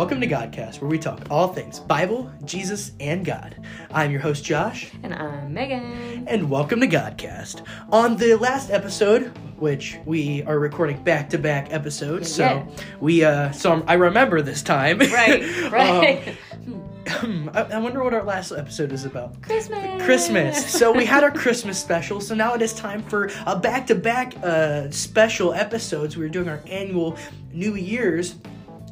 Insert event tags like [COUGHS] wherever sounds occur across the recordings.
Welcome to Godcast, where we talk all things Bible, Jesus, and God. I'm your host, Josh. And I'm Megan. And welcome to Godcast. On the last episode, which we are recording back to back episodes, so Yeah. we, uh, so I remember this time. Right, right. [LAUGHS] Um, [LAUGHS] I, I wonder what our last episode is about. Christmas. Christmas. So we had our Christmas special. So now it is time for a back-to-back uh, special episodes. We are doing our annual New Year's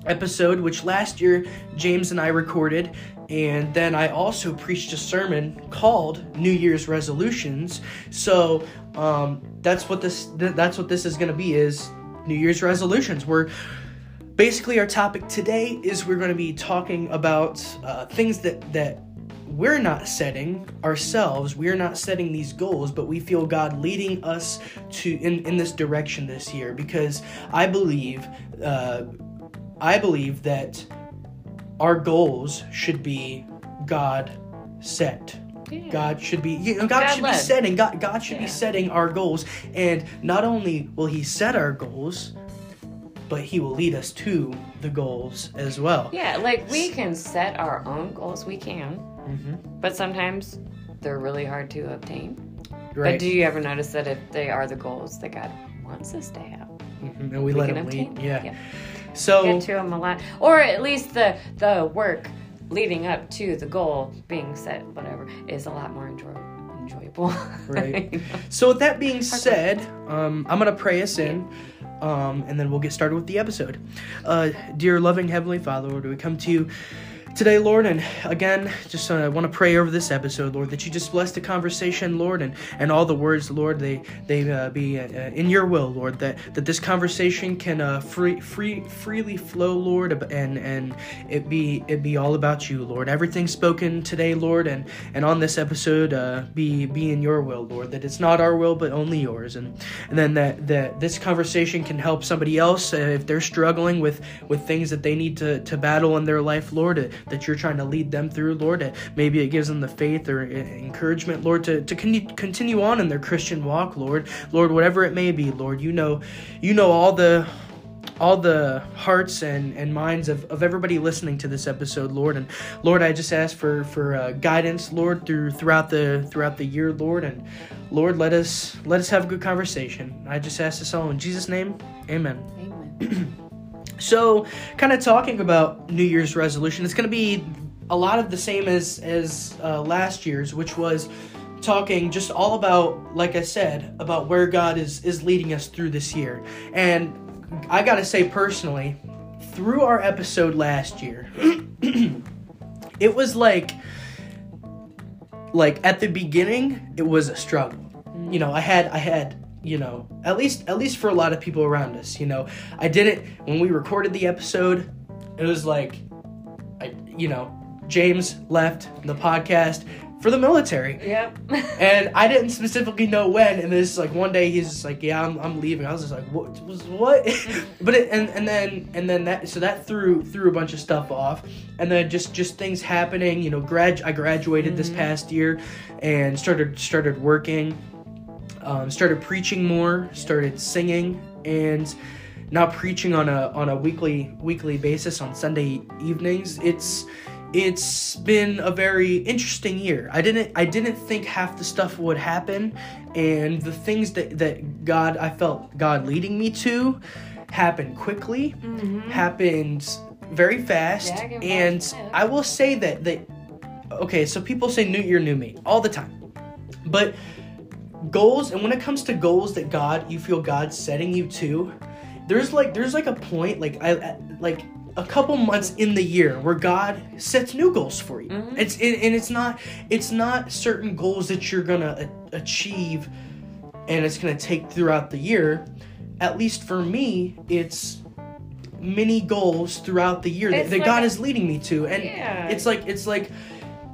episode, which last year James and I recorded, and then I also preached a sermon called New Year's Resolutions. So um, that's what this th- that's what this is going to be is New Year's resolutions. We're basically our topic today is we're going to be talking about uh, things that that we're not setting ourselves we're not setting these goals but we feel god leading us to in, in this direction this year because i believe uh, i believe that our goals should be god set Yeah. God should be, you know, God, God should be led. setting. God, God should be setting our goals, and not only will He set our goals, but He will lead us to the goals as well. Yeah, like we can set our own goals. We can, hmm but sometimes they're really hard to obtain. But do you ever notice that if they are the goals that God wants us to have, Mhm, And we, we let can obtain lead. them? Yeah. Yeah. So get to them a lot, or at least the the work leading up to the goal being set, whatever, is a lot more enjoy- enjoyable. Right. [LAUGHS] So with that being said, um, I'm gonna pray us in, um, and then we'll get started with the episode. Uh, dear loving Heavenly Father, Lord, we come to you today, Lord, and again, just uh, want to pray over this episode, Lord, that you just bless the conversation, Lord, and, and all the words, Lord, they they uh, be uh, uh, in Your will, Lord, that that this conversation can uh, free free freely flow, Lord, and and it be it be all about You, Lord. Everything spoken today, Lord, and and on this episode, uh, be be in Your will, Lord. That it's not our will, but only Yours, and and then that that this conversation can help somebody else if they're struggling with with things that they need to to battle in their life, Lord. That you're trying to lead them through, Lord. uh, maybe it gives them the faith or encouragement, Lord, to to con- continue on in their Christian walk, Lord. Lord, whatever it may be, Lord, you know, you know all the all the hearts and, and minds of, of everybody listening to this episode, Lord. And Lord, I just ask for for uh, guidance, Lord, through throughout the throughout the year, Lord. And Lord, let us let us have a good conversation. I just ask this all in Jesus' name, Amen. Amen. [CLEARS THROAT] So, kind of talking about New Year's resolution, it's going to be a lot of the same as as uh, last year's, which was talking just all about, like I said, about where God is is leading us through this year. And I got to say personally, through our episode last year, [CLEARS THROAT] it was like like at the beginning, it was a struggle. You know, I had I had you know at least at least for a lot of people around us you know. I didn't when we recorded the episode. It was like i you know james left the podcast for the military. Yep. [LAUGHS] and i didn't specifically know when and this like one day he's just like yeah i'm, I'm leaving. I was just like what was what? [LAUGHS] But it, and and then and then that so that threw threw a bunch of stuff off. And then just just things happening you know grad i graduated this mm-hmm. past year and started started working um, started preaching more, started singing, and now preaching on a on a weekly weekly basis on Sunday evenings. It's it's been a very interesting year. I didn't I didn't think half the stuff would happen, and the things that that God I felt God leading me to happened quickly, happened very fast, Ball and I will say that that okay. So people say New Year, New Me all the time, but goals and when it comes to goals that god you feel god's setting you to there's like there's like a point like i like a couple months in the year where god sets new goals for you Mhm. it's and, and it's not it's not certain goals that you're gonna a- achieve and it's gonna take throughout the year at least for me it's many goals throughout the year that, that like god is leading me to and Yeah. it's like it's like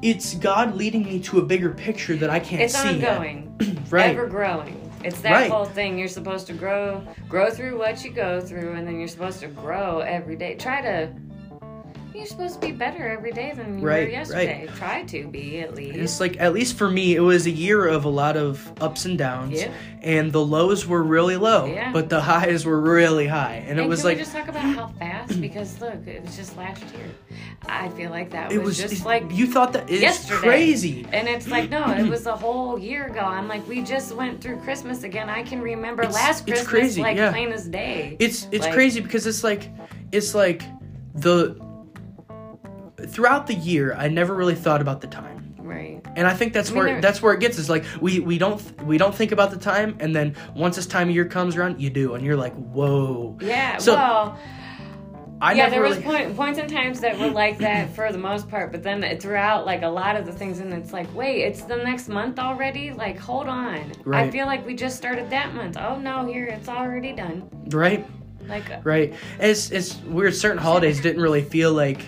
it's god leading me to a bigger picture that i can't It's see ongoing. [CLEARS THROAT] right Ever growing. It's that Right. whole thing. You're supposed to grow, grow through what you go through, and then you're supposed to grow every day. Try to you're supposed to be better every day than you Right, were yesterday. Try to be at least. It's like at least for me, it was a year of a lot of ups and downs, Yeah. and the lows were really low, Yeah. but the highs were really high, and, it was can like we just talk about how fast? [CLEARS THROAT] Because look, it was just last year. I feel like that it was, was just it- like you thought that it's yesterday. crazy. And it's like, no, it was [CLEARS THROAT] a whole year ago. I'm like, we just went through Christmas again. I can remember It's- last it's Christmas crazy, like yeah. plain as day. It's it's Like- crazy because it's like it's like the throughout the year I never really thought about the time. right. And I think that's where that's where it gets is like we we don't we don't think about the time and then once this time of year comes around you do and you're like whoa. Yeah. So, well, I yeah, there really was point, points and times that were like that [LAUGHS] for the most part, but then throughout like a lot of the things, and it's like, wait, it's the next month already. Like, hold on. Right. I feel like we just started that month. Oh no, here it's already done. right Like, uh, right. It's it's weird. Certain [LAUGHS] holidays didn't really feel like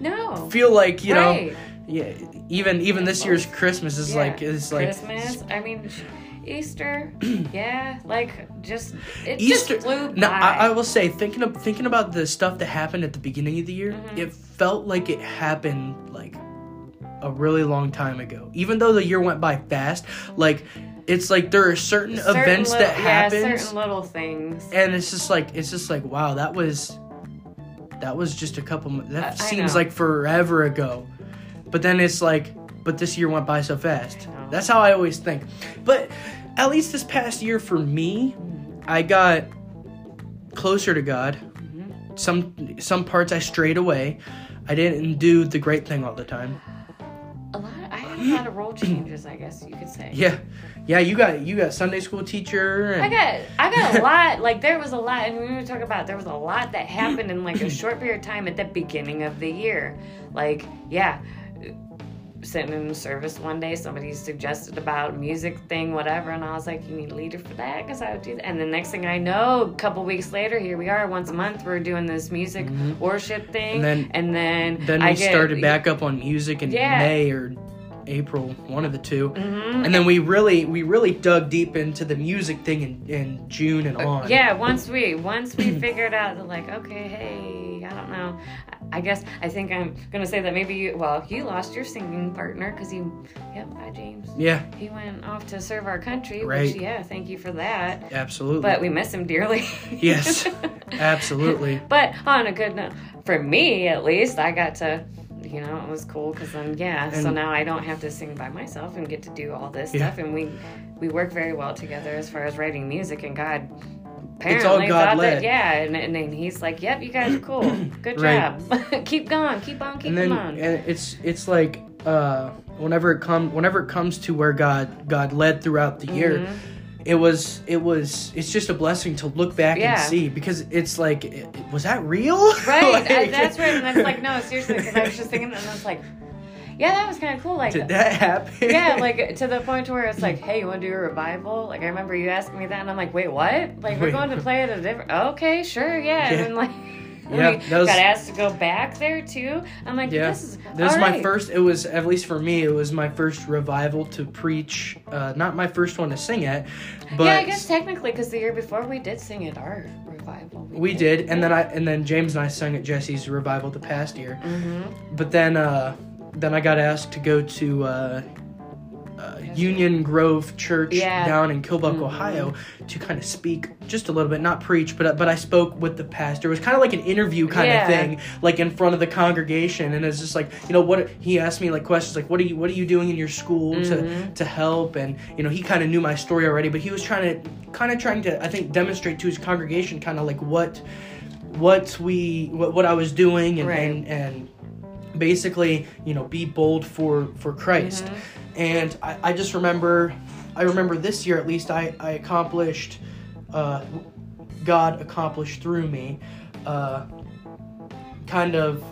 no. feel like you know yeah even even this year's Christmas is Yeah. like is like Christmas. I mean, Easter. [CLEARS THROAT] yeah, like just it Easter. just flew by. No, I, I will say, thinking of thinking about the stuff that happened at the beginning of the year, Mhm. it felt like it happened like a really long time ago. Even though the year went by fast, like it's like there are certain, Certain events little- that yeah, happen, certain little things. and it's just like it's just like wow, that was that was just a couple. That I- I seems know. like forever ago, but then it's like, but this year went by so fast. That's how I always think. But at least this past year for me, I got closer to God. Mhm. Some some parts I strayed away. I didn't do the great thing all the time. A lot. I had a lot of role changes. I guess you could say. Yeah, yeah. You got you got Sunday school teacher. And, I got I got a [LAUGHS] lot. Like there was a lot, and we were talking about there was a lot that happened in like a [CLEARS THROAT] short period of time at the beginning of the year. Like yeah, sitting in service one day, somebody suggested about a music thing, whatever, and I was like, you need a leader for that because I would do that. And the next thing I know, a couple weeks later, here we are. Once a month, we're doing this music Mhm. worship thing, And then- and then then I we get- started back up on music in Yeah. May or April, one of the two. Mhm. And then we really we really dug deep into the music thing in, in June and on. Uh, Yeah, once we once we [CLEARS THROAT] figured out that like, okay, hey, I don't know. I guess I think I'm gonna say that maybe you well, you lost your singing partner because you yep, hi James. Yeah, He went off to serve our country, Right. which yeah, thank you for that. absolutely. But we miss him dearly. [LAUGHS] Yes, absolutely. [LAUGHS] but on a good note, for me at least, I got to, you know, it was cool because then yeah. so now I don't have to sing by myself and get to do all this Yeah. stuff, and we we work very well together as far as writing music. And God, It's all apparently thought God-led. that yeah, and, and then he's like, yep, you guys are cool, [CLEARS THROAT] good job, [LAUGHS] keep going, keep on, keep and then on. and it's it's like uh whenever it come whenever it comes to where God God led throughout the year Mhm. It was it was it's just a blessing to look back Yeah. and see because it's like it, was that real [LAUGHS] Right, Like, uh, that's right. And that's like, no, [LAUGHS] seriously, because I was just thinking, and I was like, yeah, that was kind of cool. Like, did that happen yeah, [LAUGHS] like to the point where it's like, hey, you want to do a revival? Like I remember you asking me that, and I'm like, wait, what? Like we're Wait. going to play at a different. Okay, sure, yeah. Yeah. And then like, Yeah, we that was- got asked to go back there too. I'm like, Yeah. this is This is all my first. It was at least for me. It was my first revival to preach. Uh, not my first one to sing at, but yeah, I guess technically, because the year before we did sing at our revival. we did. And then I and then James and I sung at Jesse's revival the past year. Mm-hmm. But then uh, then I got asked to go to uh, uh, Union Grove Church Yeah. down in Killbuck, Mhm. Ohio, to kind of speak just a little bit, not preach, but but I spoke with the pastor. It was kind of like an interview kind Yeah. of thing, like in front of the congregation, and it's just like you know what he asked me like questions like what are you what are you doing in your school to Mhm. to help, and you know he kind of knew my story already, but he was trying to kind of trying to I think demonstrate to his congregation kind of like what what we what, what I was doing and, Right. and and basically you know be bold for for christ Mhm. And I, I just remember i remember this year at least i i accomplished uh god accomplished through me uh kind of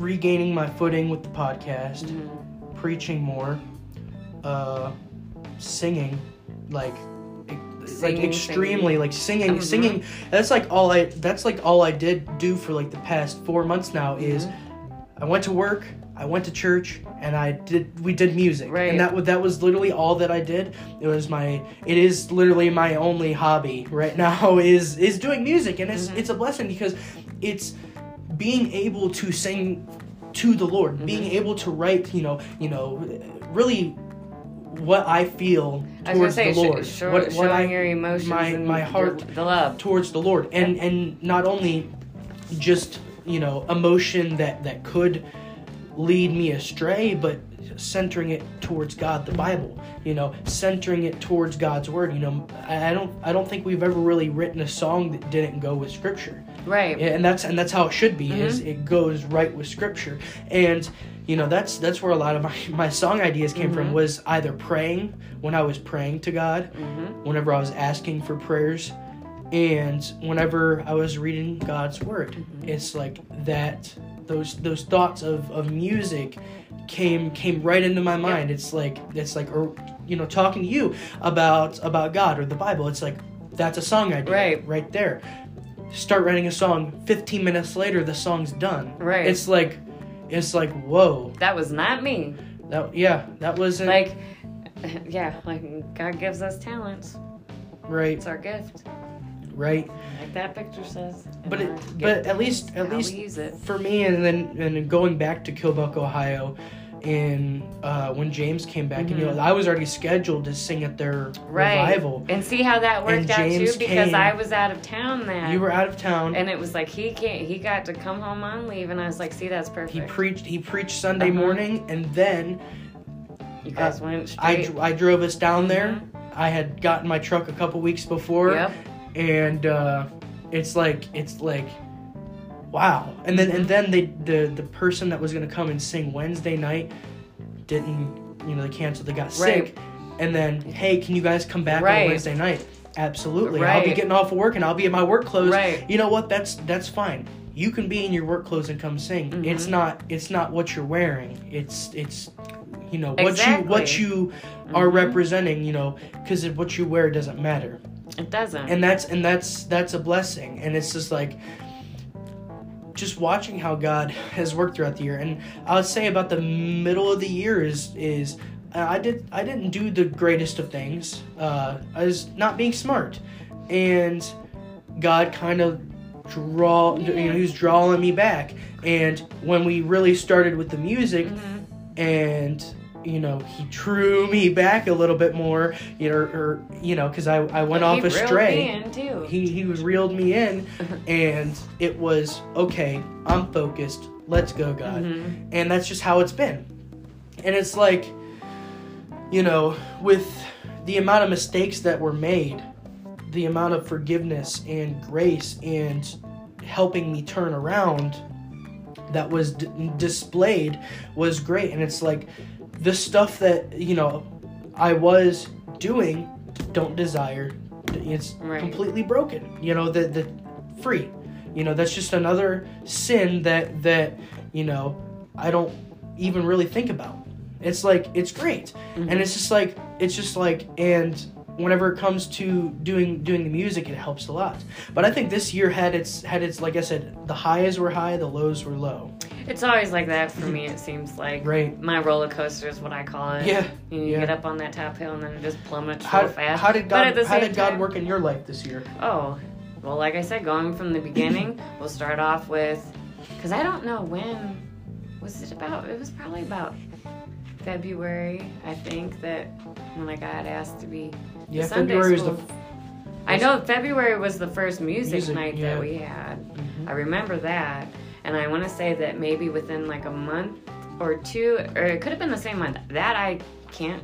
regaining my footing with the podcast Mhm. preaching more uh singing like e- like extremely singing. like singing Mhm. singing that's like all i that's like all i did do for like the past four months now is Mm-hmm. i went to work i went to church and i did we did music Right. and that was that was literally all that i did it was my it is literally my only hobby right now [LAUGHS] is is doing music and it's Mhm. it's a blessing because it's being able to sing to the Lord, Mm-hmm. being able to write, you know, you know, really what I feel towards I say, the sh- Lord, show- what, what showing I, your emotions my and my your- heart the love. towards the Lord, and and not only just you know emotion that that could lead me astray, but centering it towards God, the Bible. You know, centering it towards God's word. You know, I, don't I don't think we've ever really written a song that didn't go with Scripture. Right. And that's and that's how it should be. Is mm-hmm. it goes right with Scripture, and you know that's that's where a lot of my, my song ideas came from mm-hmm. was either praying when I was praying to God, mm-hmm. whenever I was asking for prayers, and whenever I was reading God's word. It's like that those those thoughts of, of music came came right into my mind. It's like it's like or you know talking to you about about God or the Bible. It's like that's a song idea Right. right there. Start writing a song. Fifteen minutes later, the song's done. Right. It's like it's like whoa. That was not me. That yeah. That wasn't Like, [LAUGHS] yeah, like God gives us talents. right. It's our gift, Right. like that picture says. But it, but at least at least for me and then and going back to Killbuck, Ohio, in uh, when James came back, and you know I was already scheduled to sing at their Mm-hmm. Right. revival. And see how that worked And out James too, because came- I was out of town then. You were out of town. and it was like he can't. He got to come home on leave, and I was like, "See, that's perfect." he preached. He preached Sunday Uh-huh. morning, and then you guys uh, went I, straight. dr- I drove us down there. I had gotten my truck a couple weeks before, Yep. And uh, it's like it's like wow. And then and then they the the person that was gonna come and sing Wednesday night didn't you know they canceled. They got sick, and then hey, can you guys come back Right. on Wednesday night? Absolutely. I'll be getting off of work and I'll be in my work clothes. Right. You know what? That's that's fine. You can be in your work clothes and come sing. Mm-hmm. It's not it's not what you're wearing. It's it's you know what Exactly. you what you are Mhm. representing. You know because what you wear doesn't matter It doesn't. and that's and that's that's a blessing. And it's just like just watching how god has worked throughout the year. And i would say about the middle of the year is is i did i didn't do the greatest of things. Uh i was not being smart. And god kind of draw you know he was drawing me back. And when we really started with the music Mhm. and you know he drew me back a little bit more you know or you know because I, I went He off reeled astray me in, too. he he reeled me in [LAUGHS] and it was okay i'm focused let's go god Mhm. and that's just how it's been and it's like you know with the amount of mistakes that were made the amount of forgiveness and grace and helping me turn around that was d- displayed was great and it's like the stuff that you know i was doing don't desire it's Right. completely broken you know the the free. You know that's just another sin that that you know i don't even really think about. It's like it's great. And mm-hmm. it's just like it's just like and whenever it comes to doing doing the music it helps a lot but i think this year had its had its like i said the highs were high the lows were low It's always like that for me. It seems like Right. my roller coaster is what I call it. Yeah, You, yeah. get up on that top hill and then it just plummets how, real fast. how did god how did god time- work in your life this year Oh, well, like I said, going from the beginning, [LAUGHS] we'll start off with, because I don't know when. Was it about? It was probably about February, I think, that when I got asked to be. Yeah Sunday february was the school. I know February was the first music, Music, night yeah. that we had. Mhm. I remember that. And I want to say that maybe within like a month or two, or it could have been the same month. That I can't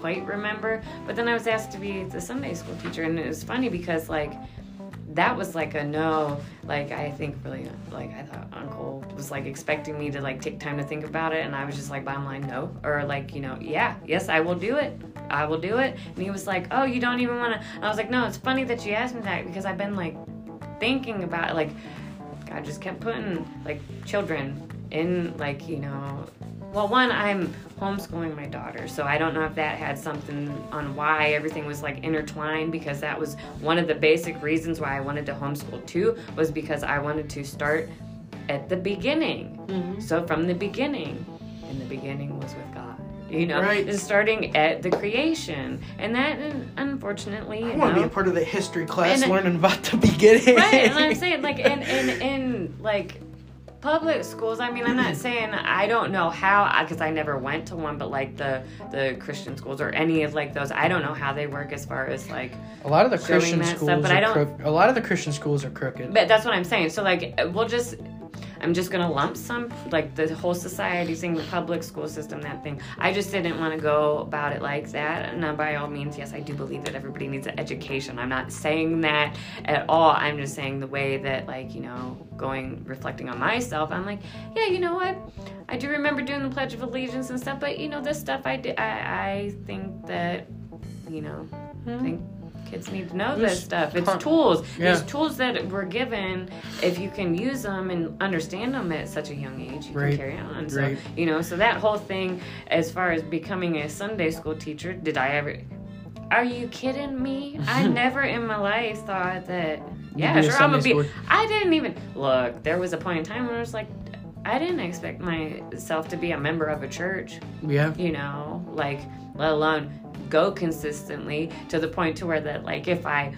quite remember. But then I was asked to be the Sunday school teacher. And it was funny because, like, that was like a no. Like, I think really, like, I thought Uncle was like expecting me to like take time to think about it. And I was just like, bottom line, no. Or like, you know, yeah, yes, I will do it. I will do it. And he was like, oh, you don't even want to. I was like, no, it's funny that you asked me that because I've been like thinking about it. Like, God just kept putting like children in like you know well one i'm homeschooling my daughter so i don't know if that had something on why everything was like intertwined because that was one of the basic reasons why i wanted to homeschool too was because i wanted to start at the beginning Mhm. so from the beginning and the beginning was with god you know Right. starting at the creation and that unfortunately you i want to be a part of the history class And- learning about the beginning right and i'm [LAUGHS] saying like and and and like public schools i mean i'm not [CLEARS THROAT] saying i don't know how because i never went to one but like the the christian schools or any of like those i don't know how they work as far as like A lot of the Christian schools stuff, but I are don't- crook- a lot of the Christian schools are crooked. but that's what i'm saying so like we'll just i'm just gonna lump some like the whole society thing the public school system that thing. I just didn't want to go about it like that. And uh, by all means yes i do believe that everybody needs an education. I'm not saying that at all. I'm just saying the way that like you know going reflecting on myself i'm like yeah you know what? I do remember doing the pledge of allegiance and stuff but you know this stuff i did i, I think that you know i think kids need to know this stuff it's con- tools Yeah. these tools that we're given if you can use them and understand them at such a young age you Right. can carry on so Right. you know so that whole thing as far as becoming a sunday school teacher did i ever are you kidding me i [LAUGHS] never in my life thought that yeah sure i'm gonna be i didn't even look there was a point in time when i was like i didn't expect myself to be a member of a church Yeah. you know like let alone go consistently to the point to where that like if i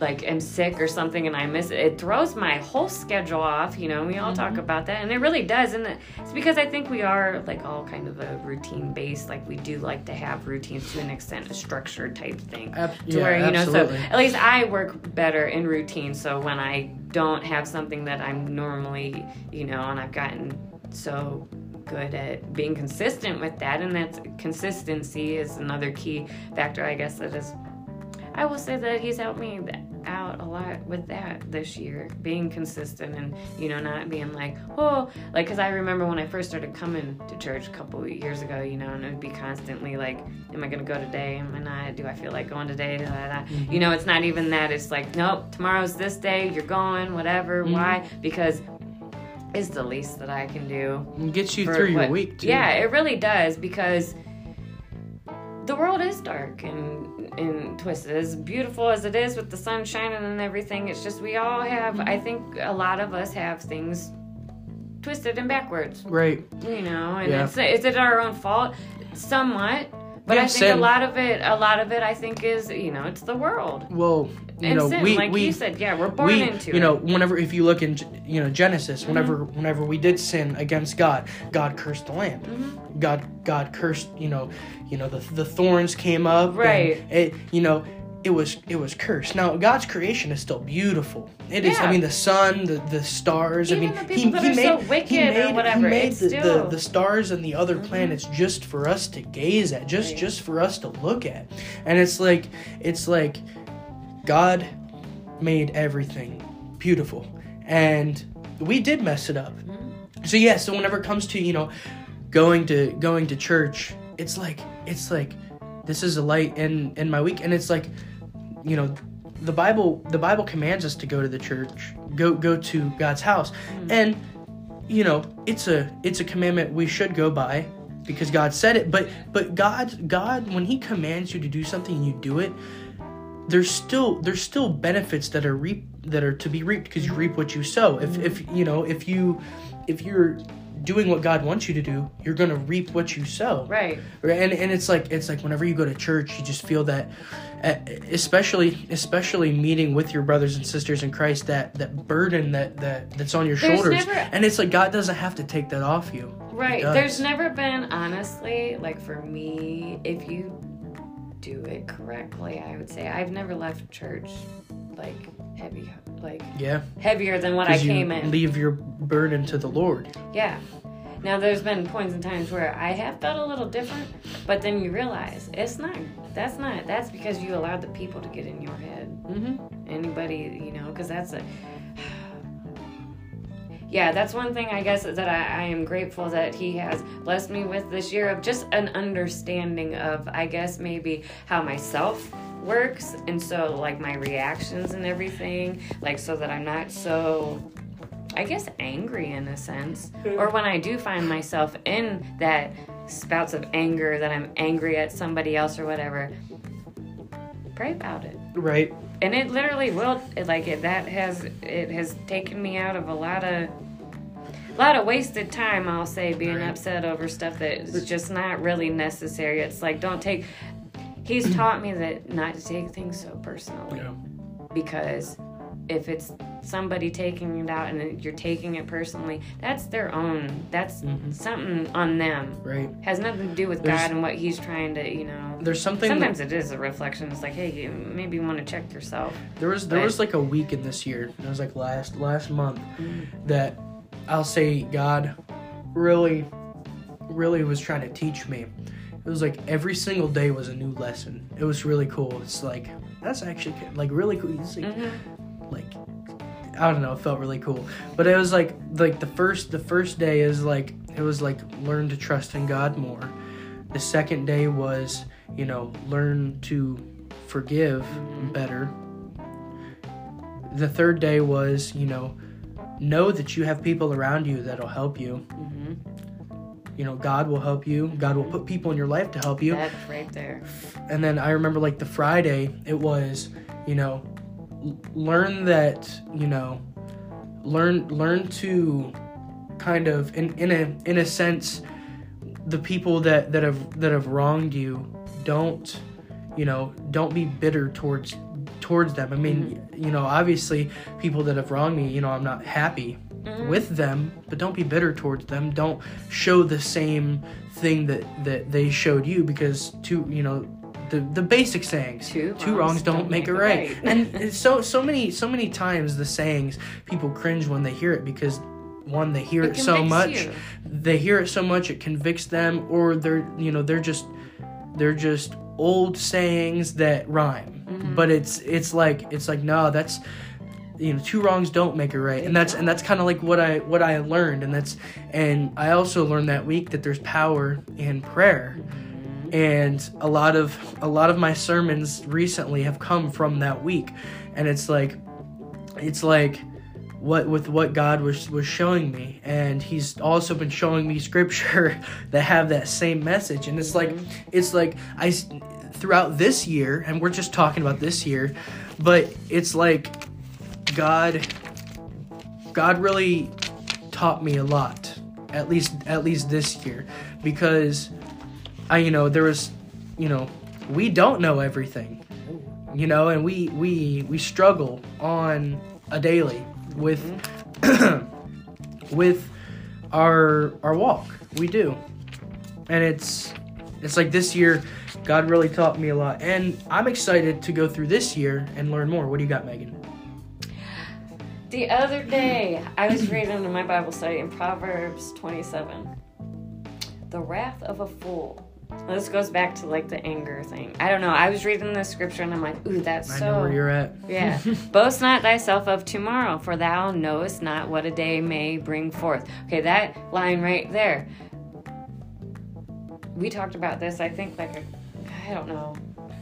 like am sick or something and i miss it it throws my whole schedule off you know we all talk Mm-hmm. about that and it really does and it's because i think we are like all kind of a routine based like we do like to have routines to an extent a structured type thing Ab- to yeah, where you know absolutely. so at least i work better in routine so when i don't have something that i'm normally you know and i've gotten so good at being consistent with that and that's consistency is another key factor i guess that is i will say that he's helped me out a lot with that this year being consistent and you know not being like oh like because i remember when i first started coming to church a couple years ago you know and it would be constantly like am i gonna go today? Am i not? Do i feel like going today? Da, da, da. Mm-hmm. you know it's not even that it's like nope tomorrow's this day you're going whatever why? Mm-hmm. Because it's the least that i can do It gets you through your week too. Yeah, it really does because the world is dark and and twisted. As beautiful as it is with the sun shining and everything, it's just we all have. I think a lot of us have things twisted and backwards. Right. You know, and Yeah. it's is it our own fault? Somewhat. But I think a lot of it, a lot of it, I think is, you know, it's the world Well, you and know, sin. we like we you said, yeah, we're born we into you it. know whenever if you look in you know Genesis whenever Mm-hmm. whenever we did sin against God God cursed the land Mm-hmm. God God cursed you know you know the the thorns came up and Right. it you know it was it was cursed. Now God's creation is still beautiful. It is I mean the sun the the stars Even I mean people that are so wicked he or made, whatever, he made the, still- Mm-hmm. the the stars and the other planets just for us to gaze at just Right. just for us to look at. And it's like it's like God made everything beautiful. And we did mess it up. So yeah so whenever it comes to you know going to going to church it's like it's like this is a light in in my week. And it's like you know the bible the bible commands us to go to the church go go to god's house. Mm. And you know it's a it's a commandment we should go by because god said it. But but god god when he commands you to do something and you do it there's still there's still benefits that are reap that are to be reaped because you reap what you sow. If if you know if you if you're doing what God wants you to do, you're gonna reap what you sow. right. And and it's like it's like whenever you go to church, you just feel that, uh, especially especially meeting with your brothers and sisters in Christ, that that burden that that that's on your There's shoulders, never- and it's like God doesn't have to take that off you. Right. There's never been, honestly, like for me, if you do it correctly, I would say I've never left church like heavy, like yeah, heavier than what I came in. leave your burden to the Lord. Yeah. Now there's been points and times where I have felt a little different, but then you realize it's not. That's not. That's because you allowed the people to get in your head. Mm-hmm. anybody you know because that's a [SIGHS] yeah that's one thing i guess that I, I am grateful that he has blessed me with this year of just an understanding of i guess maybe how myself works and so like my reactions and everything like so that i'm not so i guess angry in a sense hmm. or when i do find myself in that spouts of anger that i'm angry at somebody else or whatever pray about it Right. and it literally will like it that has it has taken me out of a lot of a lot of wasted time i'll say being Right. upset over stuff that's just not really necessary it's like don't take he's taught me that not to take things so personally Yeah. because if it's somebody taking it out and you're taking it personally, that's their own. That's something on them. Right. Has nothing to do with There's- God and what He's trying to, you know. There's something. that- Sometimes it is a reflection. It's like, hey, you maybe you want to check yourself. There was there But- was like a week in this year. It was like last last month Mm. that I'll say God really really was trying to teach me. It was like every single day was a new lesson. It was really cool. It's like that's actually like really cool. It's like, Mm-hmm. like I don't know, it felt really cool. But it was like like the first the first day is like it was like learn to trust in God more. The second day was, you know, learn to forgive better. The third day was, you know, know that you have people around you that'll help you. hmm You know, God will help you. God will put people in your life to help you. That's right there. and then I remember like the Friday, it was, you know, l- learn that, you know, learn learn to kind of in in a in a sense the people that that have that have wronged you don't you know don't be bitter towards towards them i mean mm-hmm. you know obviously people that have wronged me you know i'm not happy with them but don't be bitter towards them don't show the same thing that that they showed you because two you know the the basic sayings Two wrongs don't, make, it right, right. and [LAUGHS] so so many so many times the sayings people cringe when they hear it because one they hear it, It so much you. they hear it so much it convicts them or they're you know they're just they're just old sayings that rhyme Mm-hmm. but it's it's like it's like no that's you know two wrongs don't make it right. And that's and that's kind of like what i what i learned. And that's and i also learned that week that there's power in prayer. Mm-hmm. and a lot of a lot of my sermons recently have come from that week. And it's like it's like what with what God was was showing me. And he's also been showing me [LAUGHS] scripture that have that same message. And it's like it's like I s- throughout this year and we're just talking about this year but it's like God God really taught me a lot at least at least this year because I you know there was you know we don't know everything you know and we we we struggle on a daily with [CLEARS THROAT] with our our walk. We do. And it's it's like this year god really taught me a lot. And i'm excited to go through this year and learn more. What do you got megan The other day, I was reading in my Bible study in Proverbs 27. The wrath of a fool. This goes back to like the anger thing. I don't know. I was reading the scripture and I'm like, ooh, that's i so. know where you're at Yeah. [LAUGHS] Boast not thyself of tomorrow, for thou knowest not what a day may bring forth. Okay, that line right there. We talked about this, I think, like, a, I don't know,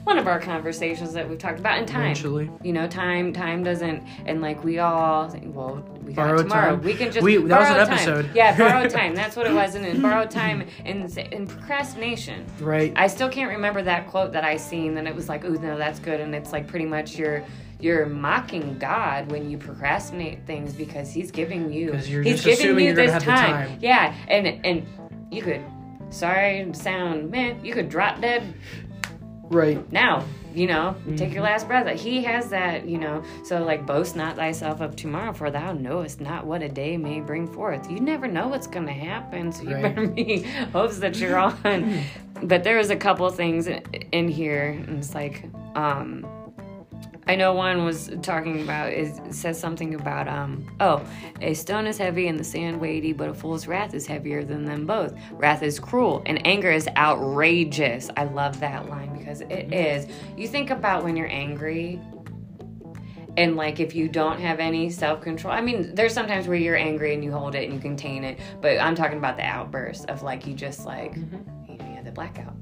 one of our conversations that we've talked about in time. Eventually. You know, time, time doesn't, and like we all, think, well, we got Borrowed tomorrow. time. We can just We- that was an borrow time. episode. Yeah, borrowed [LAUGHS] time. That's what it was, and borrowed time and, in procrastination. right I still can't remember that quote that I seen and it was like, "Ooh, no, that's good." And it's like pretty much you're you're mocking God when you procrastinate things because He's giving you He's just giving you this time. time. Yeah, and and you could sorry sound man, you could drop dead right now. You know, take Mm-hmm. your last breath. He has that, you know. So, like, boast not thyself of tomorrow, for thou knowest not what a day may bring forth. You never know what's going to happen, so you Right. better be [LAUGHS] hopes that you're on. but there was a couple things in- in here, and it's like, um, I know one was talking about is it says something about um oh a stone is heavy and the sand weighty but a fool's wrath is heavier than them both. Wrath is cruel and anger is outrageous. I love that line because it is. You think about when you're angry and like if you don't have any self-control i mean there's sometimes where you're angry and you hold it and you contain it but i'm talking about the outburst of like you just like you know you have the blackout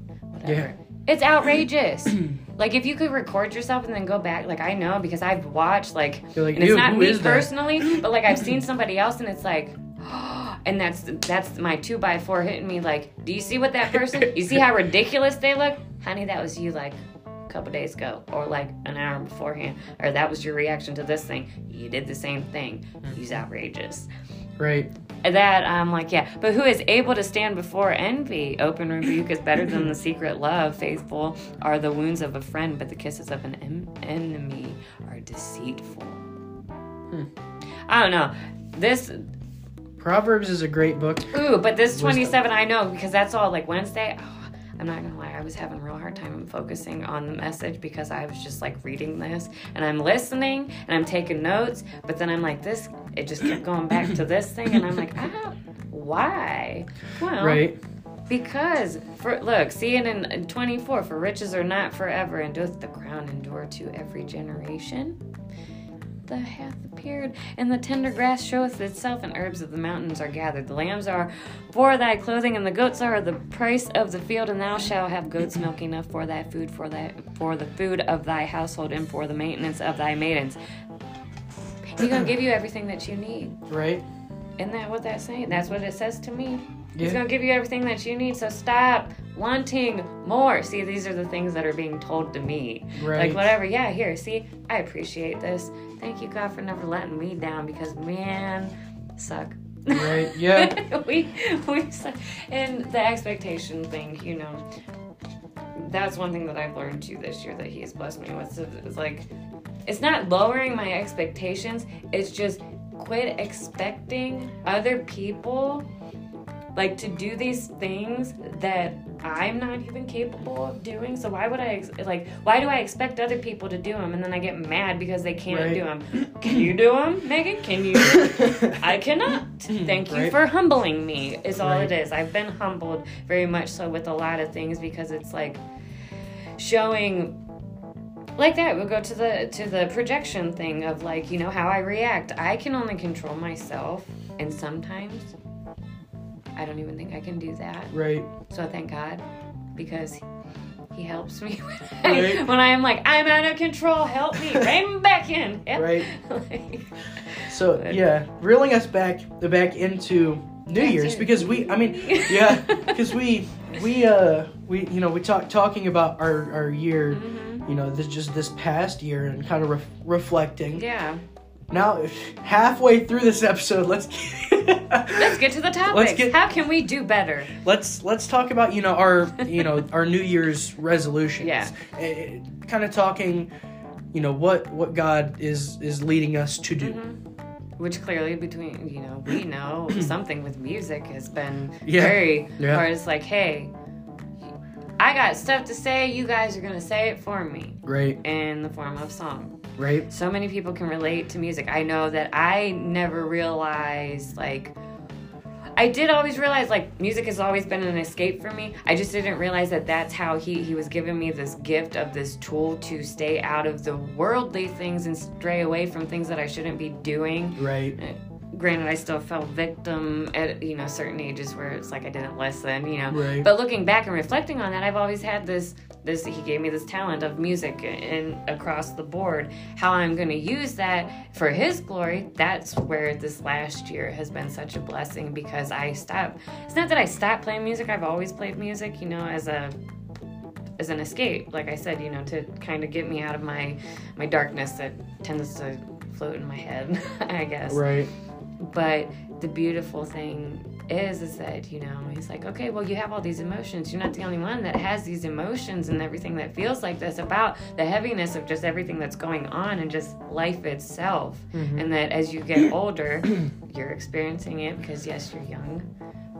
whatever. Yeah. It's outrageous. [CLEARS THROAT] Like if you could record yourself and then go back like i know because i've watched like like, and it's not me personally [GASPS] but like i've seen somebody else and it's like [GASPS] and that's that's my two by four hitting me like do you see what that person you see how ridiculous they look? Honey that was you like a couple days ago or like an hour beforehand or that was your reaction to this thing. You did the same thing. He's outrageous right that I'm like, yeah, but who is able to stand before envy? Open rebuke is better than the secret love. Faithful are the wounds of a friend, but the kisses of an em- enemy are deceitful. Hmm. I don't know. This Proverbs is a great book. ooh, but this Wisdom. 27 I know because that's all like Wednesday. Oh, I'm not gonna lie, I was having a real hard time focusing on the message because I was just like reading this and I'm listening and I'm taking notes, but then I'm like this. It just kept going back to this thing, and I'm like, don't. Why? Well, Right. Because for look, see it in, in 24. For riches are not forever, and doth the crown endure to every generation? The hath appeared, and the tender grass showeth itself, and herbs of the mountains are gathered. The lambs are for thy clothing, and the goats are the price of the field, and thou shalt have goats milk enough for thy food, for that for the food of thy household, and for the maintenance of thy maidens. He's gonna give you everything that you need. Right. Isn't that what that's saying? That's what it says to me. He's gonna give you everything that you need, so stop wanting more. See, these are the things that are being told to me. Right. Like whatever, yeah, here, see, I appreciate this. Thank you, God, for never letting me down because man, suck. Right. Yeah. [LAUGHS] we we suck. And the expectation thing, you know, that's one thing that I've learned too this year that He has blessed me with. It's like, it's not lowering my expectations. It's just quit expecting other people like to do these things that I'm not even capable of doing. So why would I ex- like why do I expect other people to do them and then I get mad because they can't Right. do them? Can you do them, Megan? Can you? [LAUGHS] I cannot. Mm-hmm. Thank you Right. for humbling me. Is all Right. it is. I've been humbled very much so with a lot of things because it's like showing like that we'll go to the to the projection thing of like you know how i react i can only control myself and sometimes i don't even think i can do that right. so thank god because he helps me [LAUGHS] Right. when i'm like i'm out of control help me [LAUGHS] rein me back in Yep. Right. [LAUGHS] Like, So yeah, reeling us back back into New Year's because we, I mean, yeah, because we we uh we you know we talk talking about our our year, mhm. You know, this just this past year and kind of ref reflecting. yeah Now halfway through this episode, let's [LAUGHS] let's get to the topics get- how can we do better let's let's talk about you know our you know [LAUGHS] our New Year's resolutions. Yeah. kind of talking, you know what what God is is leading us to do. Mhm. Which clearly, between you know, we know [CLEARS THROAT] something with music has been Yeah. very Yeah. hard. It's like, hey, I got stuff to say. You guys are gonna say it for me Right. in the form of song. Right. So many people can relate to music. I know that I never realized like. I did always realize like music has always been an escape for me. I just didn't realize that that's how he he was giving me this gift of this tool to stay out of the worldly things and stray away from things that I shouldn't be doing. Right. Eh, Granted, I still fell victim at you know certain ages where it's like I didn't listen, you know. Right. But looking back and reflecting on that, I've always had this this he gave me this talent of music and across the board. How I'm going to use that for his glory, that's where this last year has been such a blessing because I stopped. It's not that I stopped playing music. I've always played music, you know, as a as an escape, like I said, you know, to kind of get me out of my my darkness that tends to float in my head, [LAUGHS] I guess Right. But the beautiful thing is is that you know he's like okay well you have all these emotions you're not the only one that has these emotions and everything that feels like this about the heaviness of just everything that's going on and just life itself Mhm. and that as you get [CLEARS THROAT] older you're experiencing it because yes you're young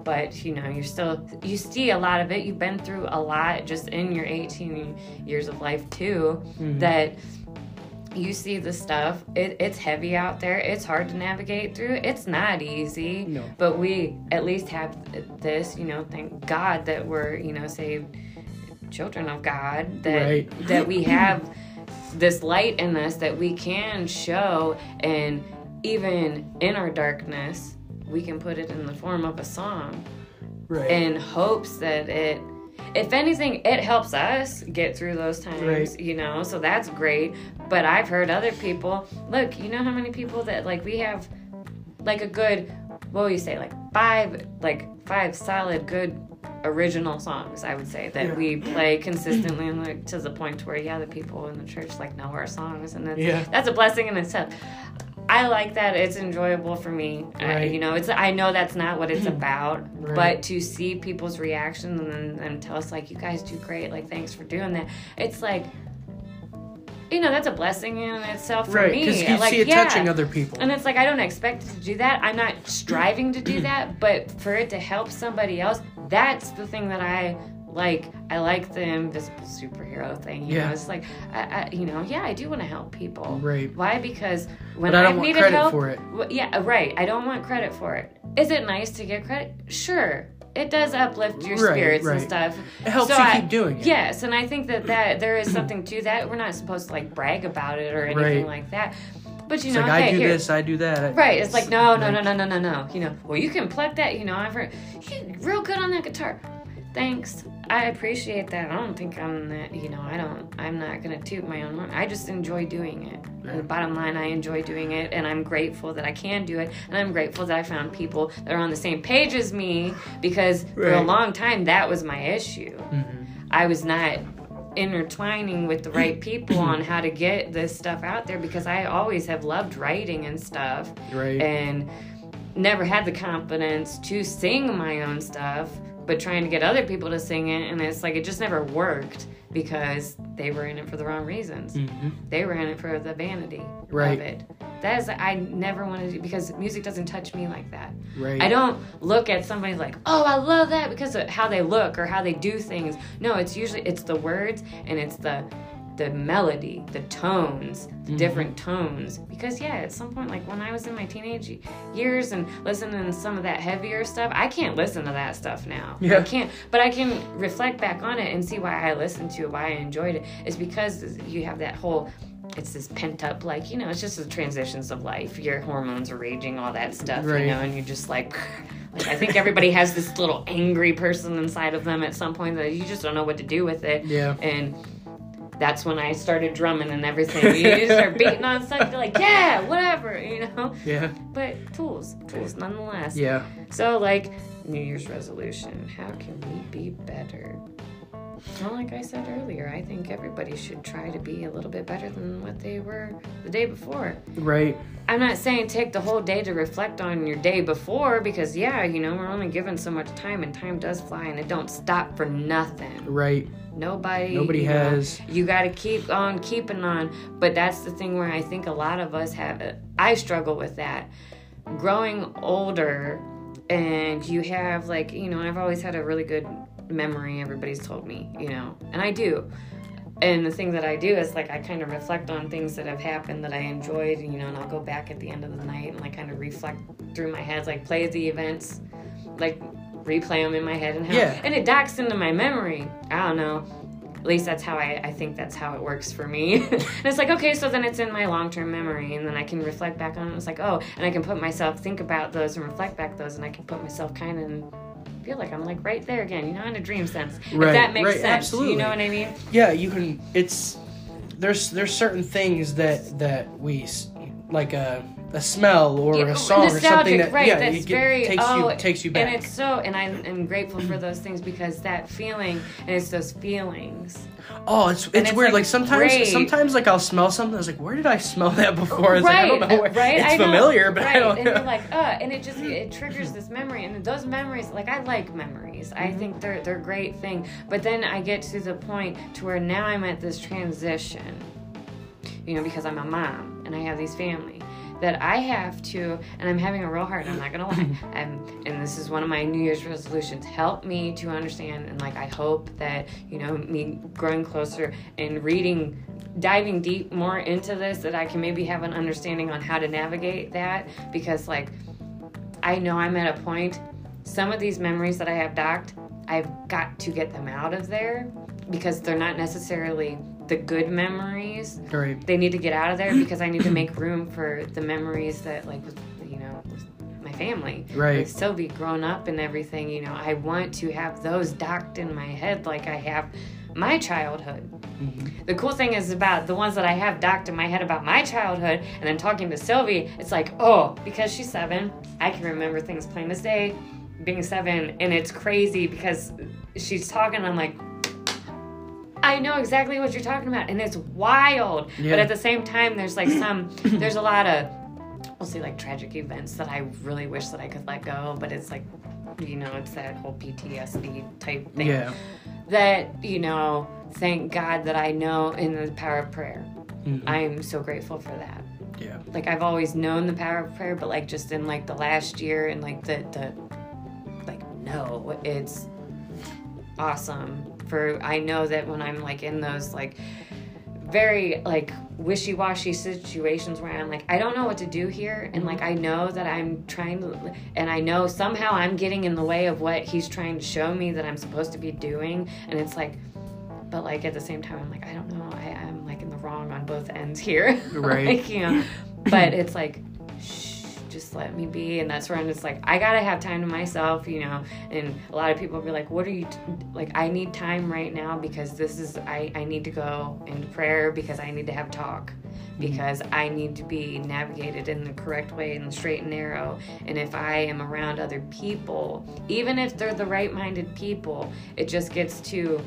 but you know you're still you see a lot of it you've been through a lot just in your 18 years of life too Mhm. that you see the stuff it, it's heavy out there it's hard to navigate through it's not easy No. but we at least have this you know thank god that we're you know saved children of god that Right. that we [CLEARS THROAT] have this light in us that we can show and even in our darkness we can put it in the form of a song Right. in hopes that it if anything it helps us get through those times Right. you know so that's great but i've heard other people look you know how many people that like we have like a good what would you say like five like five solid good original songs i would say that Yeah. we play consistently and like to the point where yeah the people in the church like know our songs and that's Yeah. that's a blessing in itself I like that. It's enjoyable for me. I, you know, it's I know that's not what it's [CLEARS THROAT] about, Right. but to see people's reaction and then and tell us like, "You guys do great. Like, thanks for doing that." It's like you know that's a blessing in itself for right, me. because you like, see it yeah. touching other people. And it's like I don't expect it to do that. I'm not striving to do [CLEARS THROAT] that, but for it to help somebody else, that's the thing that I like. I like the invisible superhero thing. You Yeah. know, it's like I, I, you know, yeah, I do want to help people. Right. Why? Because when But I don't I've want credit help, for it. Well, yeah, right. I don't want credit for it. Is it nice to get credit? Sure. It does uplift your Right, spirits right. and stuff. It helps So you I- keep doing it. Yes, and I think that, that there is something to that. We're not supposed to like brag about it or anything Right. like that. But you It's know, like hey, I do here, this, I do that. Right. It's like no, no, no, no, no, no, no. You know, well, you can pluck that. You know, I've heard real good on that guitar. Thanks. I appreciate that. I don't think I'm that. You know, I don't. I'm not gonna toot my own horn. I just enjoy doing it. And the bottom line, I enjoy doing it, and I'm grateful that I can do it, and I'm grateful that I found people that are on the same page as me because for a long time that was my issue. Mhm. I was not intertwining with the right people on [CLEARS THROAT] how to get this stuff out there because I always have loved writing and stuff Right. and never had the confidence to sing my own stuff but trying to get other people to sing it and it's like it just never worked because they were in it for the wrong reasons Mhm. they were in it for the vanity Right. of it that is i never wanted to because music doesn't touch me like that Right. I don't look at somebody like, oh, I love that because of how they look or how they do things. No, it's usually it's the words and it's the the melody, the tones, the Mm-hmm. different tones. Because yeah, at some point, like when I was in my teenage years and listening to some of that heavier stuff, I can't listen to that stuff now. Yeah. I can't. But I can reflect back on it and see why I listened to it, why I enjoyed it. It's because you have that whole it's this pent up like you know it's just the transitions of life your hormones are raging all that stuff Right. you know and you're just like like i think everybody has this little angry person inside of them at some point that you just don't know what to do with it Yeah. and that's when i started drumming and everything. You just start [LAUGHS] beating on stuff you're like yeah whatever you know? Yeah. but tools tools. nonetheless. Yeah. so like new year's resolution how can we be better well, like I said earlier, I think everybody should try to be a little bit better than what they were the day before. Right. I'm not saying take the whole day to reflect on your day before because yeah, you know, we're only given so much time and time does fly and it don't stop for nothing. Right. Nobody Nobody you know, has. you got to keep on keeping on, but that's the thing where I think a lot of us have I struggle with that. Growing older and you have like, you know, I've always had a really good memory everybody's told me, you know. And I do and the thing that I do is like I kind of reflect on things that have happened that I enjoyed, you know, and I'll go back at the end of the night and like kind of reflect through my head, like play the events, like replay them in my head and how, Yeah. and it docks into my memory. I don't know. At least that's how I, I think that's how it works for me. [LAUGHS] and it's like, okay, so then it's in my long term memory, and then I can reflect back on it. It's like, oh, and I can put myself, think about those and reflect back those, and I can put myself kind of feel like I'm like right there again, you know, in a dream sense. Right, if that makes right, sense. absolutely. You know what I mean? Yeah. You can. It's there's there's certain things that that we like a a smell or Yeah, a song or something that right? yeah that's it very takes oh, you takes you back. and it's so, and I am grateful for those things because that feeling and it's those feelings. oh, it's it's, it's, weird. like, Like, sometimes great. sometimes like I'll smell something. I was like, where did I smell that before? It's right, like, I don't know. Where, right. It's I know, familiar, but right. I don't and know. you're like, uh, and it just it [CLEARS THROAT] triggers this memory, and those memories, like I like memories. I Mm-hmm. think they're they're a great thing. But then I get to the point to where now I'm at this transition, you know, because I'm a mom and I have these family that I have to, and I'm having a real hard. I'm not gonna lie. I'm, [LAUGHS] um, and this is one of my New Year's resolutions. Help me to understand, and like I hope that you know me growing closer and reading, diving deep more into this, that I can maybe have an understanding on how to navigate that. Because like, I know I'm at a point. Some of these memories that I have docked, I've got to get them out of there because they're not necessarily the good memories Right. they need to get out of there because I need to make room for the memories that like with you know my family. Right. Sylvie grown up and everything, you know, I want to have those docked in my head like I have my childhood. Mm-hmm. The cool thing is about the ones that I have docked in my head about my childhood and then talking to Sylvie, it's like, oh, because she's seven, I can remember things plain as day, being seven, and it's crazy because she's talking, I'm like, I know exactly what you're talking about, and it's wild. Yeah. But at the same time, there's like some, [COUGHS] there's a lot of, we'll say like tragic events that I really wish that I could let go, but it's like, you know, it's that whole PTSD type thing. Yeah. That, you know, thank God that I know in the power of prayer. Mhm. I'm so grateful for that. Yeah. Like I've always known the power of prayer, but like just in like the last year and like the the like no, it's awesome. For I know that when I'm like in those like very like wishy-washy situations where I'm like I don't know what to do here and like I know that I'm trying to and I know somehow I'm getting in the way of what he's trying to show me that I'm supposed to be doing and it's like but like at the same time I'm like I don't know I, I'm like in the wrong on both ends here [LAUGHS] Right. like you know but it's like just let me be. And that's where I'm just like I gotta have time to myself you know? And a lot of people be like what are you t-? like I need time right now because this is I, I need to go into prayer because I need to have talk. Mm-hmm. Because I need to be navigated in the correct way in the straight and narrow. And if I am around other people even if they're the right minded people it just gets too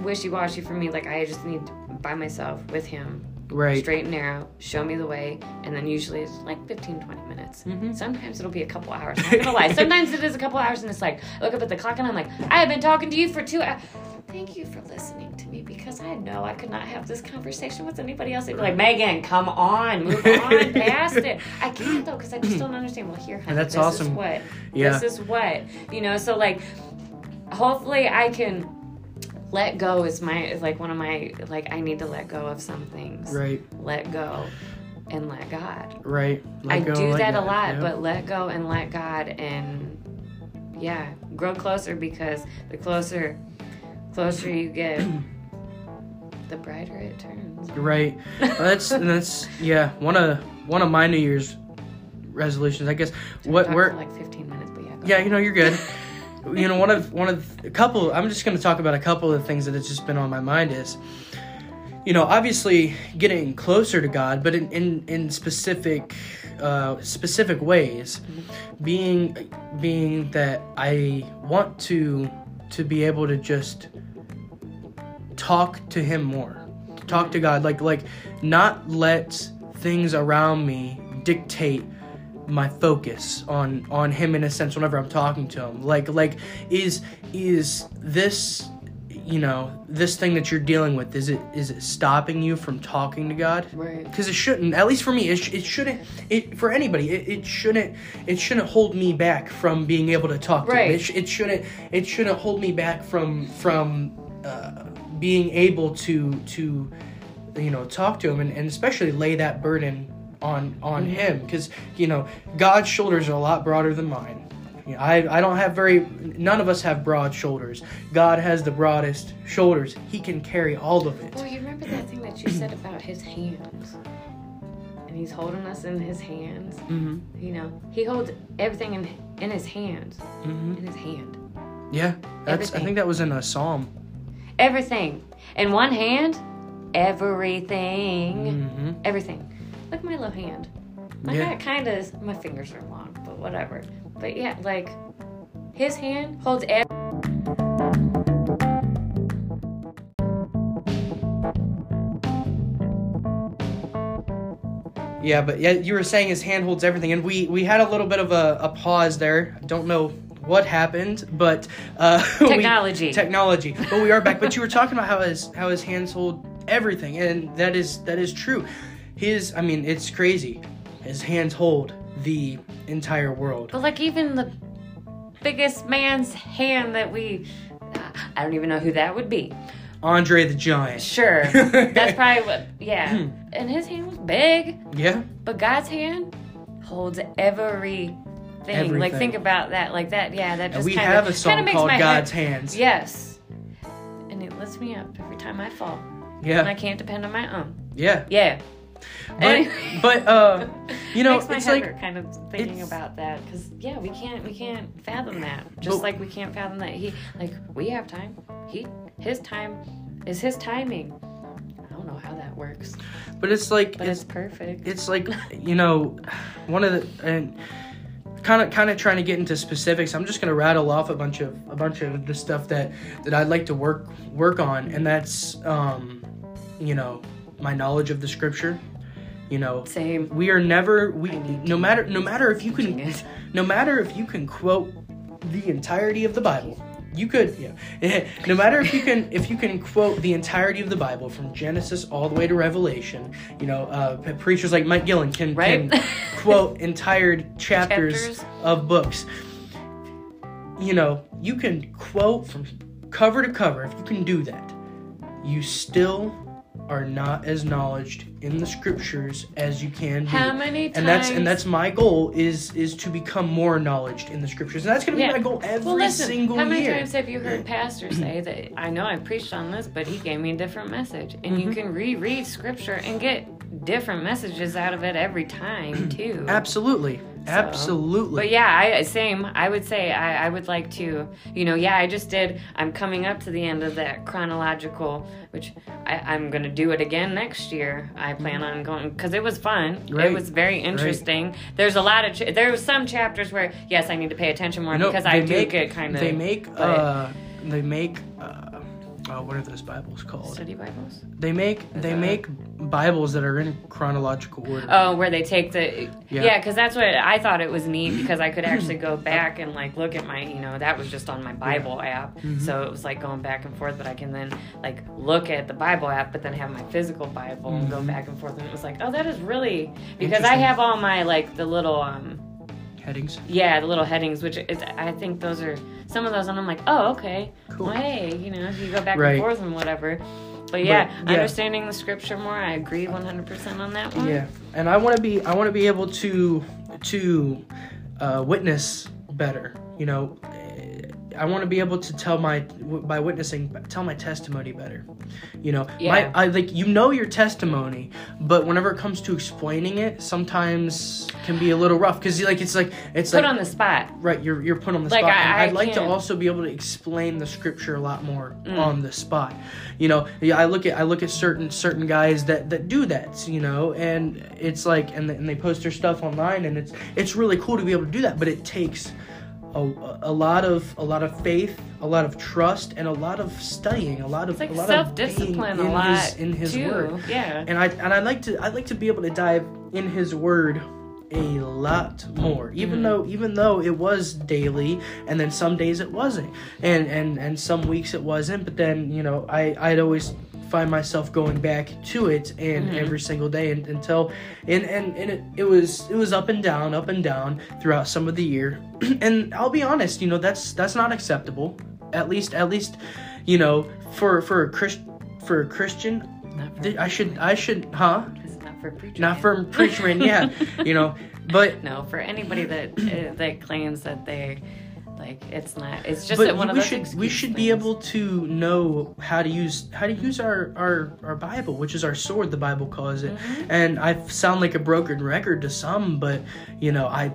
wishy-washy for me. Like I just need to by myself with him Right. straight and narrow, show me the way, and then usually it's like 15, 20 minutes. Mhm. Sometimes it'll be a couple hours. I'm not gonna lie. Sometimes it is a couple hours, and it's like, I look up at the clock and I'm like, I have been talking to you for two hours. Thank you for listening to me because I know I could not have this conversation with anybody else. They'd be like, Megan, come on, move on [LAUGHS] past it. I can't though because I just don't understand. Well, here, honey, that's this awesome. is what. Yeah. This is what you know. So like, hopefully, I can let go. Is my is like one of my like I need to let go of some things Right. let go and let God. Right. Let I go, do that a lot, but let go and let God and yeah, grow closer because the closer closer you get, [CLEARS THROAT] the brighter it turns. Right. Well, that's that's yeah. One of one of my New Year's resolutions, I guess. What Talk we're like 15 minutes, but yeah. Yeah, you know, you're good. [LAUGHS] you know, one of one of a couple. I'm just going to talk about a couple of things that has just been on my mind is, you know, obviously getting closer to God, but in in, in specific uh, specific ways, being being that I want to to be able to just talk to Him more, talk to God, like like not let things around me dictate my focus on on him in a sense whenever I'm talking to him. Like like is is this you know this thing that you're dealing with is it is it stopping you from talking to God? Right. Because it shouldn't. At least for me, it, sh- it shouldn't. It for anybody, it, it shouldn't. It shouldn't hold me back from being able to talk to Right. him. It, sh- it shouldn't. It shouldn't hold me back from from uh, being able to to you know talk to him and, and especially lay that burden on on Mm-hmm. him because you know God's shoulders are a lot broader than mine. You know, I I don't have very none of us have broad shoulders. God has the broadest shoulders. He can carry all of it. Well, you remember that thing that you said about his hands? And he's holding us in his hands. hmm You know, he holds everything in in his hands. hmm In his hand. Yeah, that's. I think that was in a psalm. Everything. In one hand, everything. hmm Everything. Look at my little hand. My Yeah. kind of, my fingers are long, but whatever. But yeah, like, his hand holds everything. Yeah, but yeah, you were saying his hand holds everything, and we we had a little bit of a, a pause there. I don't know what happened, but uh, [LAUGHS] we- Technology. technology. But we are back. but you were [LAUGHS] talking about how his how his hands hold everything, and that is that is true. His, I mean, it's crazy. His hands hold the entire world. But like, even the biggest man's hand that we, I don't even know who that would be. Andre the Giant. Sure. [LAUGHS] That's probably what, yeah. Hmm. And his hand was big. Yeah. But God's hand holds everything. Everything. Like think about that. Like that. Yeah, that And just we kinda, have a song called God's head- Hands. Yes. And it lifts me up every time I fall. Yeah. And I can't depend on my own. Yeah. Yeah. But [LAUGHS] but uh, you know, makes my it's head like kind of thinking about that because yeah, we can't we can't fathom that. Just But- like we can't fathom that he like we have time. He his time is his timing. I don't know how that works, but it's like but it's it's perfect. it's like you know one of the and kind of kind of trying to get into specifics i'm just going to rattle off a bunch of a bunch of the stuff that that i'd like to work work on and that's um you know my knowledge of the scripture you know Same. we are never we no matter no matter if you can it. no matter if you can quote the entirety of the bible you could yeah [LAUGHS] no matter if you can if you can quote the entirety of the bible from genesis all the way to revelation you know uh, preachers like mike gillen can, Right. can [LAUGHS] quote entire chapters, Chapters. of books you know you can quote from cover to cover if you can do that you still are not as knowledged in the scriptures as you can be How many times? and that's and that's my goal is is to become more knowledged in the scriptures and that's going to be Yeah. my goal every well, listen. single how many year times have you heard pastors say that? I know I preached on this, but he gave me a different message, and Mm-hmm. you can reread scripture and get different messages out of it every time too. absolutely absolutely But yeah, I same. I would say I, I would like to, you know, yeah, I just did. I'm coming up to the end of that chronological, which I, I'm gonna do it again next year. I plan on going because it was fun. Right. It was very interesting. There's a lot of ch- there was some chapters where yes, I need to pay attention more You know, because I do make- get kind of they make uh they make uh oh, what are those bibles called study Bibles. they make they Uh, make bibles that are in chronological order Oh, where they take the Yeah. yeah, because that's what I thought it was neat because I could actually go back and like look at my you know that was just on my Bible app, Mm-hmm. so it was like going back and forth. But I can then like look at the Bible app, but then have my physical Bible and go back and forth, and it was like oh that is really because I Mm-hmm. Interesting. have all my like the little um headings yeah the little headings which is I think those are some of those and I'm like oh okay Cool. well, hey you know you go back Right. and forth and whatever. But yeah, yeah. understanding the scripture more, I agree 100% on that one. yeah and i want to be i want to be able to to uh, witness better you know i want to be able to tell my by witnessing tell my testimony better you know Yeah. my i like you know your testimony but whenever it comes to explaining it sometimes can be a little rough because like it's like it's Put like on the spot. Right, you're you're put on the Like, spot. I- I'd like to also be able to explain the scripture a lot more Mm. on the spot. You know, yeah, I look at I look at certain certain guys that that do that. You know, and it's like and, and they post their stuff online, and it's it's really cool to be able to do that. But it takes a, a lot of a lot of faith, a lot of trust, and a lot of studying, a lot of like a lot self discipline in a lot his, in his too. word Yeah. and I and I like to I like to be able to dive in His Word a lot more, even Mhm. though even though it was daily, and then some days it wasn't, and and and some weeks it wasn't. But then you know I I'd always find myself going back to it and Mhm. every single day and, until and and, and it, it was it was up and down up and down throughout some of the year [CLEARS THROAT] and i'll be honest you know that's that's not acceptable at least at least you know for for a christ for a christian Not for I should, I should, huh? Not for preaching. Not for preaching, yeah, you know. [LAUGHS] But No, for anybody that uh, that claims that they like it's not. It's just but one of we those. should we should be able to know how to use how to use our our our Bible, which is our sword. The Bible calls it, Mhm. and I sound like a broken record to some, but you know I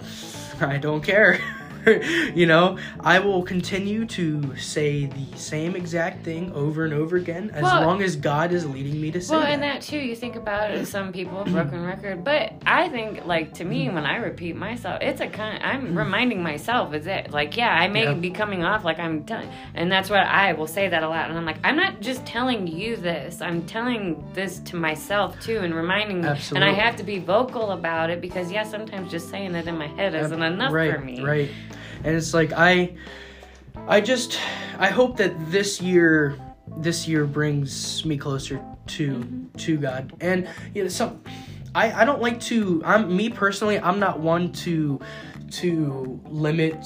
I don't care. [LAUGHS] [LAUGHS] you know, I will continue to say the same exact thing over and over again as Well- long as God is leading me to say Well, that. and that too, you think about it. Some people mm-hmm. broken record, but I think like to me, mm-hmm. when I repeat myself, it's a kind. I'm reminding myself. Is it like yeah, I may Yeah. be coming off like I'm done, and that's what I will say that a lot. And I'm like, I'm not just telling you this. I'm telling this to myself too, and reminding me. And I have to be vocal about it because yeah, sometimes just saying it in my head isn't enough right, for me. Right. And it's like I I just I hope that this year this year brings me closer to Mm-hmm. to God. And you know some I, I don't like to I'm me personally I'm not one to to limit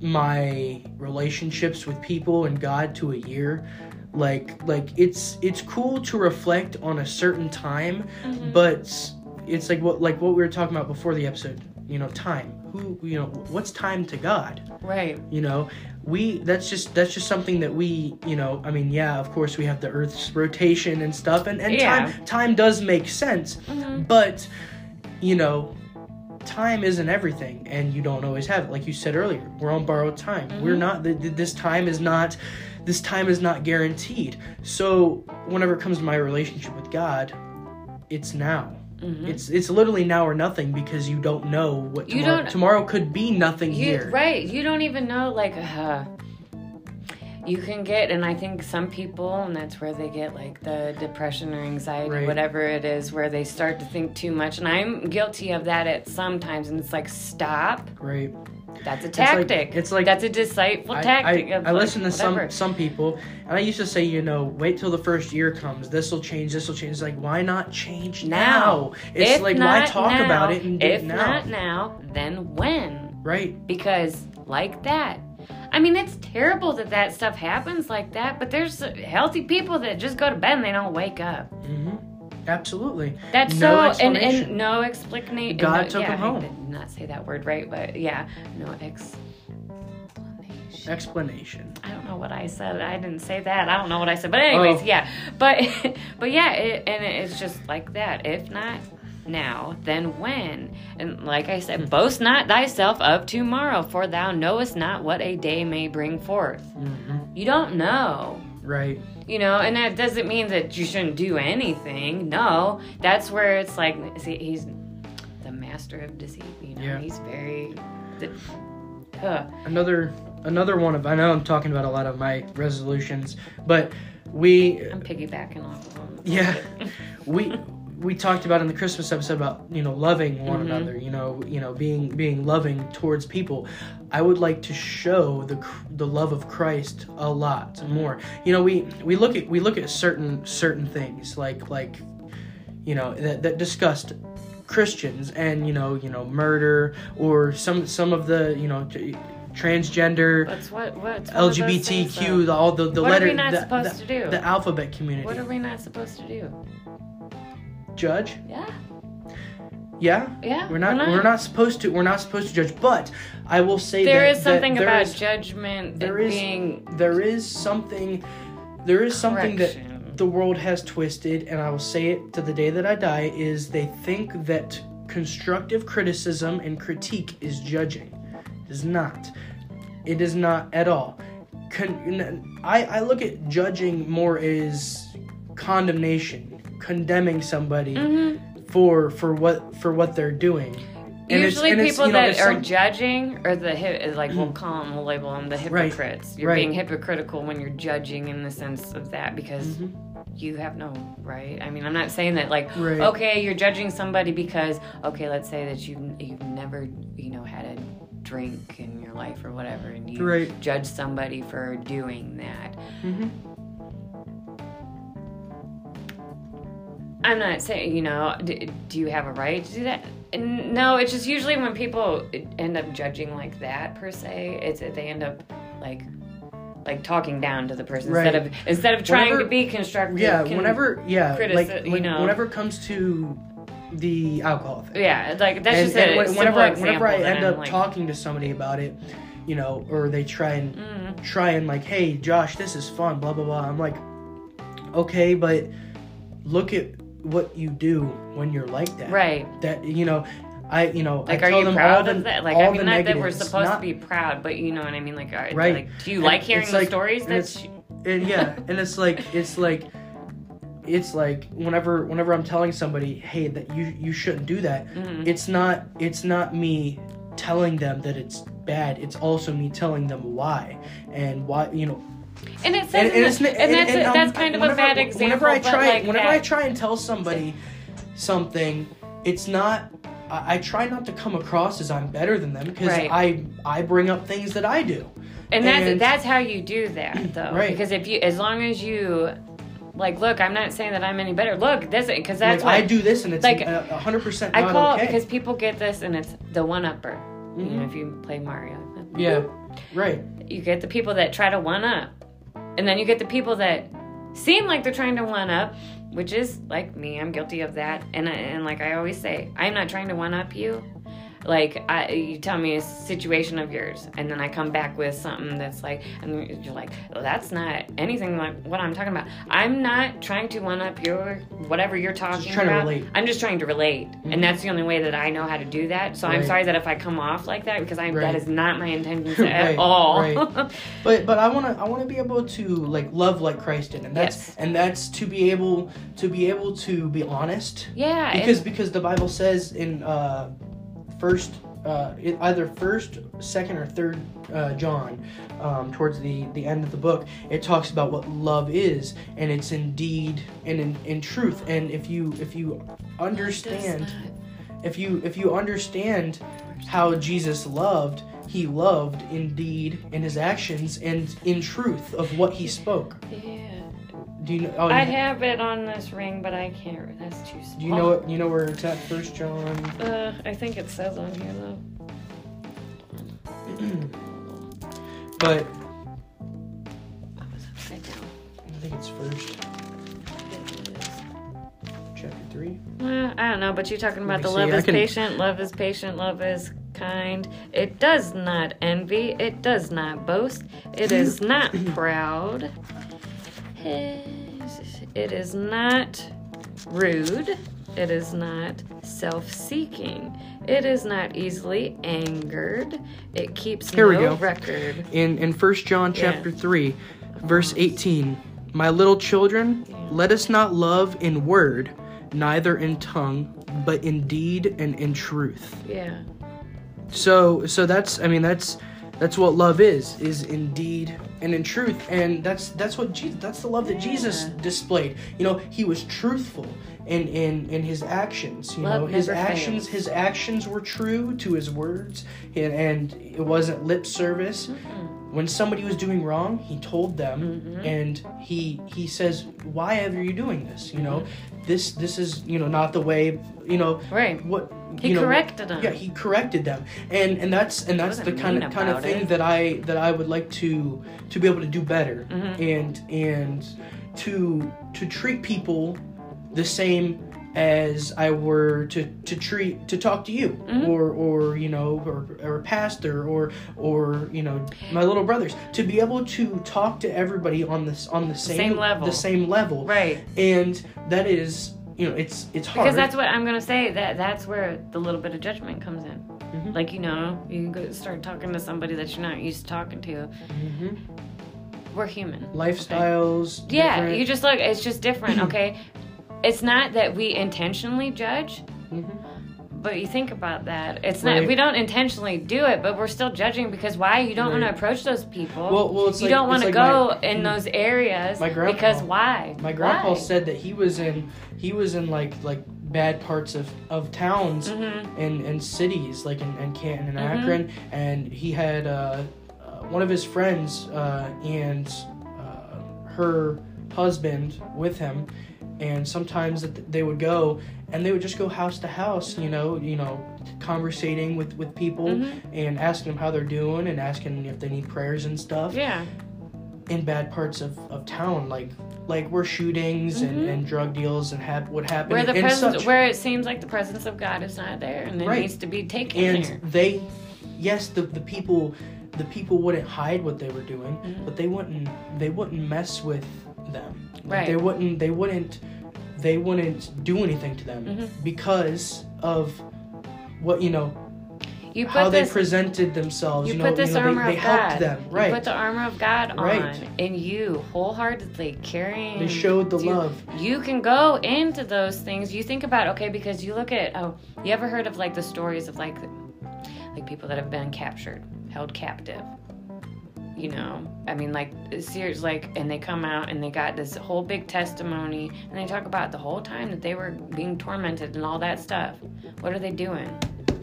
my relationships with people and God to a year like like it's it's cool to reflect on a certain time Mhm. but it's like what like what we were talking about before the episode you know time who you know what's time to god Right. you know we that's just that's just something that we you know i mean yeah of course we have the earth's rotation and stuff and, and Yeah. time time does make sense Mhm. but you know time isn't everything and you don't always have it like you said earlier we're on borrowed time we're Mhm. not th- th- this time is not this time is not guaranteed so whenever it comes to my relationship with god it's now Mhm. it's it's literally now or nothing because you don't know what You tomorrow, don't- tomorrow could be nothing You, here right. You don't even know, like, uh, you can get, and I think some people, and that's where they get like the depression or anxiety, Right. whatever it is, where they start to think too much. And I'm guilty of that at some times. And it's like, stop, right That's a It's like- tactic. it's like- that's a deceitful tactic. I, of I like, listen to some whatever. some people, and I used to say, you know, wait till the first year comes. This will change. This will change. It's like, why not change now? now. It's If like, why talk now, about it and do if it now? not now, then when? right. Because like that. I mean, it's terrible that that stuff happens like that, but there's healthy people that just go to bed and they don't wake up. hmm Absolutely. That's No so and, and no explanation. God no, took yeah, him I home. did not say that word right, but yeah, no explanation. Explanation. I don't know what I said. I didn't say that. I don't know what I said. But anyways, Oh. yeah. But [LAUGHS] but yeah, it, and it's just like that. If not now, then when? And like I Hmm. said, boast not thyself of tomorrow, for thou knowest not what a day may bring forth. hmm You don't know. Right. You know, and that doesn't mean that you shouldn't do anything. No, that's where it's like, see, he's the master of deceit. You know, Yeah. he's very. Huh. Another another one of I know I'm talking about a lot of my resolutions, but we I'm piggybacking off of him. Yeah. [LAUGHS] we we talked about in the Christmas episode about you know loving one Mhm. another, you know, you know being being loving towards people. I would like to show the the love of Christ a lot more. You know, we we look at we look at certain certain things like like you know that that discussed Christians and you know you know murder or some some of the you know t- transgender what? Of those things, LGBTQ the, all the the What are letter we not the, supposed the- to do? the alphabet community What are we not supposed to do? Judge Yeah, yeah yeah. We're not, we're not supposed to we're not supposed to judge, but I will say There that is something that there about is- judgment there is- being there is something there is something that the world has twisted and I will say it to the day that I die is they think that constructive criticism and critique is judging. It is not. It is not at all. Con- I, I look at judging more as condemnation, condemning somebody Mhm. for for what for what they're doing. And Usually, people you know, that it's are some- judging or the hi- like we'll call them, we'll label them the Right. hypocrites. You're Right. being hypocritical when you're judging in the sense of that because Mhm. you have no right. I mean, I'm not saying that like Right. okay, you're judging somebody because okay, let's say that you you've never you know had a drink in your life or whatever, and you Right. judge somebody for doing that. Mhm. I'm not saying, you know, d- do you have a right to do that? No, it's just usually when people end up judging like that per se, it's they end up like like talking down to the person instead of instead of trying Whenever- to be constructive. Yeah, whenever yeah, critici- like, you know. whenever it comes to the alcohol thing. yeah, like that's and, just and a whenever I, whenever I end I'm up like, talking to somebody about it, you know, or they try and mm, try and like, hey, Josh, this is fun, blah blah blah. I'm like, okay, but look at what you do when you're like that. right. That you know, I you know, Like, I are tell you them proud all the, of that? Like, all I mean, not that we're supposed not- to be proud, but you know what I mean. Like, are, Right. like, do you And like hearing the like- stories and that? it's- [LAUGHS] and yeah and it's like it's like it's like whenever whenever i'm telling somebody hey that you you shouldn't do that Mhm. it's not it's not me telling them that it's bad it's also me telling them why and why you know and it says, and, and, the- and, and, that's and, um, that's kind of a bad example. whenever i try like whenever that, i try and tell somebody something it's not I, I try not to come across as i'm better than them because Right. i i bring up things that i do And that's And- that's how you do that though. [CLEARS THROAT] Right. Because if you as long as you like look, I'm not saying that I'm any better. Look, this because that's like, what i do this and it's like, like hundred percent I call okay. it because people get this and it's the one upper. You know, Mhm. if you play Mario. yeah right You get the people that try to one up. And then you get the people that seem like they're trying to one up, which is like me, I'm guilty of that. And and like I always say, I'm not trying to one up you. Like I, you tell me a situation of yours, and then I come back with something that's like, and you're like, well, that's not anything like what I'm talking about. I'm not trying to one up your whatever you're talking trying to about. relate. I'm just trying to relate, Mhm. and that's the only way that I know how to do that. So I'm sorry that if I come off like that because I Right. that is not my intention [LAUGHS] at Right, all. right. [LAUGHS] But but I wanna I wanna be able to like love like Christ did, and that's Yes. and that's to be able to be able to be honest yeah, and- because because the Bible says in uh, first uh, either first second or third uh, John um, towards the the end of the book it talks about what love is and it's indeed and in, in truth and if you if you understand if you if you understand how Jesus loved, he loved indeed in his actions, and in truth of what he spoke. Yeah. Do you know? Oh, I you- have it on this ring, but I can't. That's too small. do you know it? You know where it's at? First John. Uh, I think it says on here though. [CLEARS THROAT] But I was upside down. I think it's first chapter three. Uh, I don't know, but you're talking about the see, love I is can- patient, love is patient, love is kind. It does not envy, it does not boast, it is [CLEARS THROAT] not proud, it is not rude, it is not self seeking, it is not easily angered, it keeps Here we go. record. In in First John Yeah. chapter three, verse eighteen. My little children, let us not love in word, neither in tongue, but in deed and in truth. Yeah. So so that's I mean that's that's what love is is in deed and in truth and that's that's what Jesus that's the love that Jesus displayed. You know, he was truthful in in in his actions, you Love know, his actions fails. his actions were true to his words and, and it wasn't lip service. When somebody was doing wrong, he told them Mm-hmm. and he he says, "Why are you doing this?" You know, Mm-hmm. This this is, you know, not the way, you know, Right. what He you know, corrected them. Yeah, he corrected them, and and that's and that's the kind of kind of thing it. that I that I would like to to be able to do better, Mm-hmm. and and to to treat people the same as I were to to treat to talk to you Mm-hmm. or or you know or, or a pastor or or you know my little brothers to be able to talk to everybody on this on the same, Same level. the same level Right. and that is you know it's it's hard Because that's what I'm gonna say. That that's where the little bit of judgment comes in. Mhm. Like you know, you go start talking to somebody that you're not used to talking to. Mhm. We're human. lifestyles Yeah, you just look. It's just different. [CLEARS THROAT] Okay, it's not that we intentionally judge. Mhm. But you think about that. It's not. We don't intentionally do it, but we're still judging because why? You don't want to approach those people. Well- well, it's you like- don't want to like go my- in those areas My grandpa- because why? My grandpa Why? said that he was in he was in like like bad parts of of towns Mhm. and and cities like in, in Canton and Mhm. Akron, and he had uh, uh, one of his friends uh, and uh, her husband with him, and sometimes they would go and they would just go house to house, you know, you know, conversating with with people Mhm. and asking them how they're doing and asking if they need prayers and stuff. Yeah. in bad parts of, of town, like like where shootings and, and drug deals and hap- what happened Mm-hmm. Where the presence, such. where it seems like the presence of God is not there, and it Right. needs to be taken and there. they, yes, the the people, the people wouldn't hide what they were doing, Mm-hmm. but they wouldn't they wouldn't mess with them. Right. They wouldn't they wouldn't they wouldn't do anything to them Mhm. because of what you know You how put they presented themselves. you You, know, put this you know, armor they, they of God. them. You Right. put the armor of God Right. on, and you wholeheartedly carrying. They showed the you, love. You can go into those things. You think about okay, because you look at oh, you ever heard of like the stories of like, like people that have been captured, held captive. You know, I mean, like serious, like, and they come out and they got this whole big testimony, and they talk about the whole time that they were being tormented and all that stuff. What are they doing?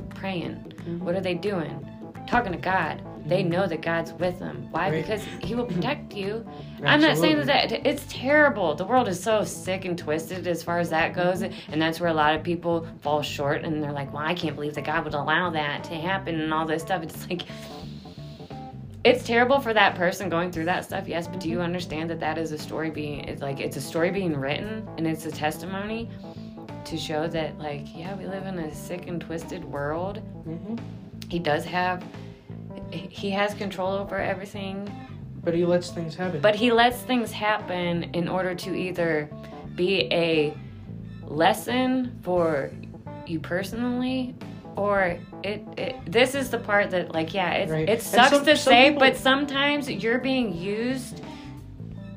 Praying. Mm-hmm. What are they doing? Talking to God. They mm-hmm. know that God's with them. Why? Right. Because He will protect you. I'm not saying that, that it's terrible. The world is so sick and twisted as far as that goes, and that's where a lot of people fall short. And they're like, "Well, I can't believe that God would allow that to happen and all this stuff." It's like it's terrible for that person going through that stuff. Yes, but do you understand that that is a story being it's like it's a story being written and it's a testimony to show that like yeah, we live in a sick and twisted world. hmm He does have he has control over everything But he lets things happen. but he lets things happen in order to either be a lesson for you personally or it, it this is the part that like yeah it, Right. it sucks some- to some say people- but sometimes you're being used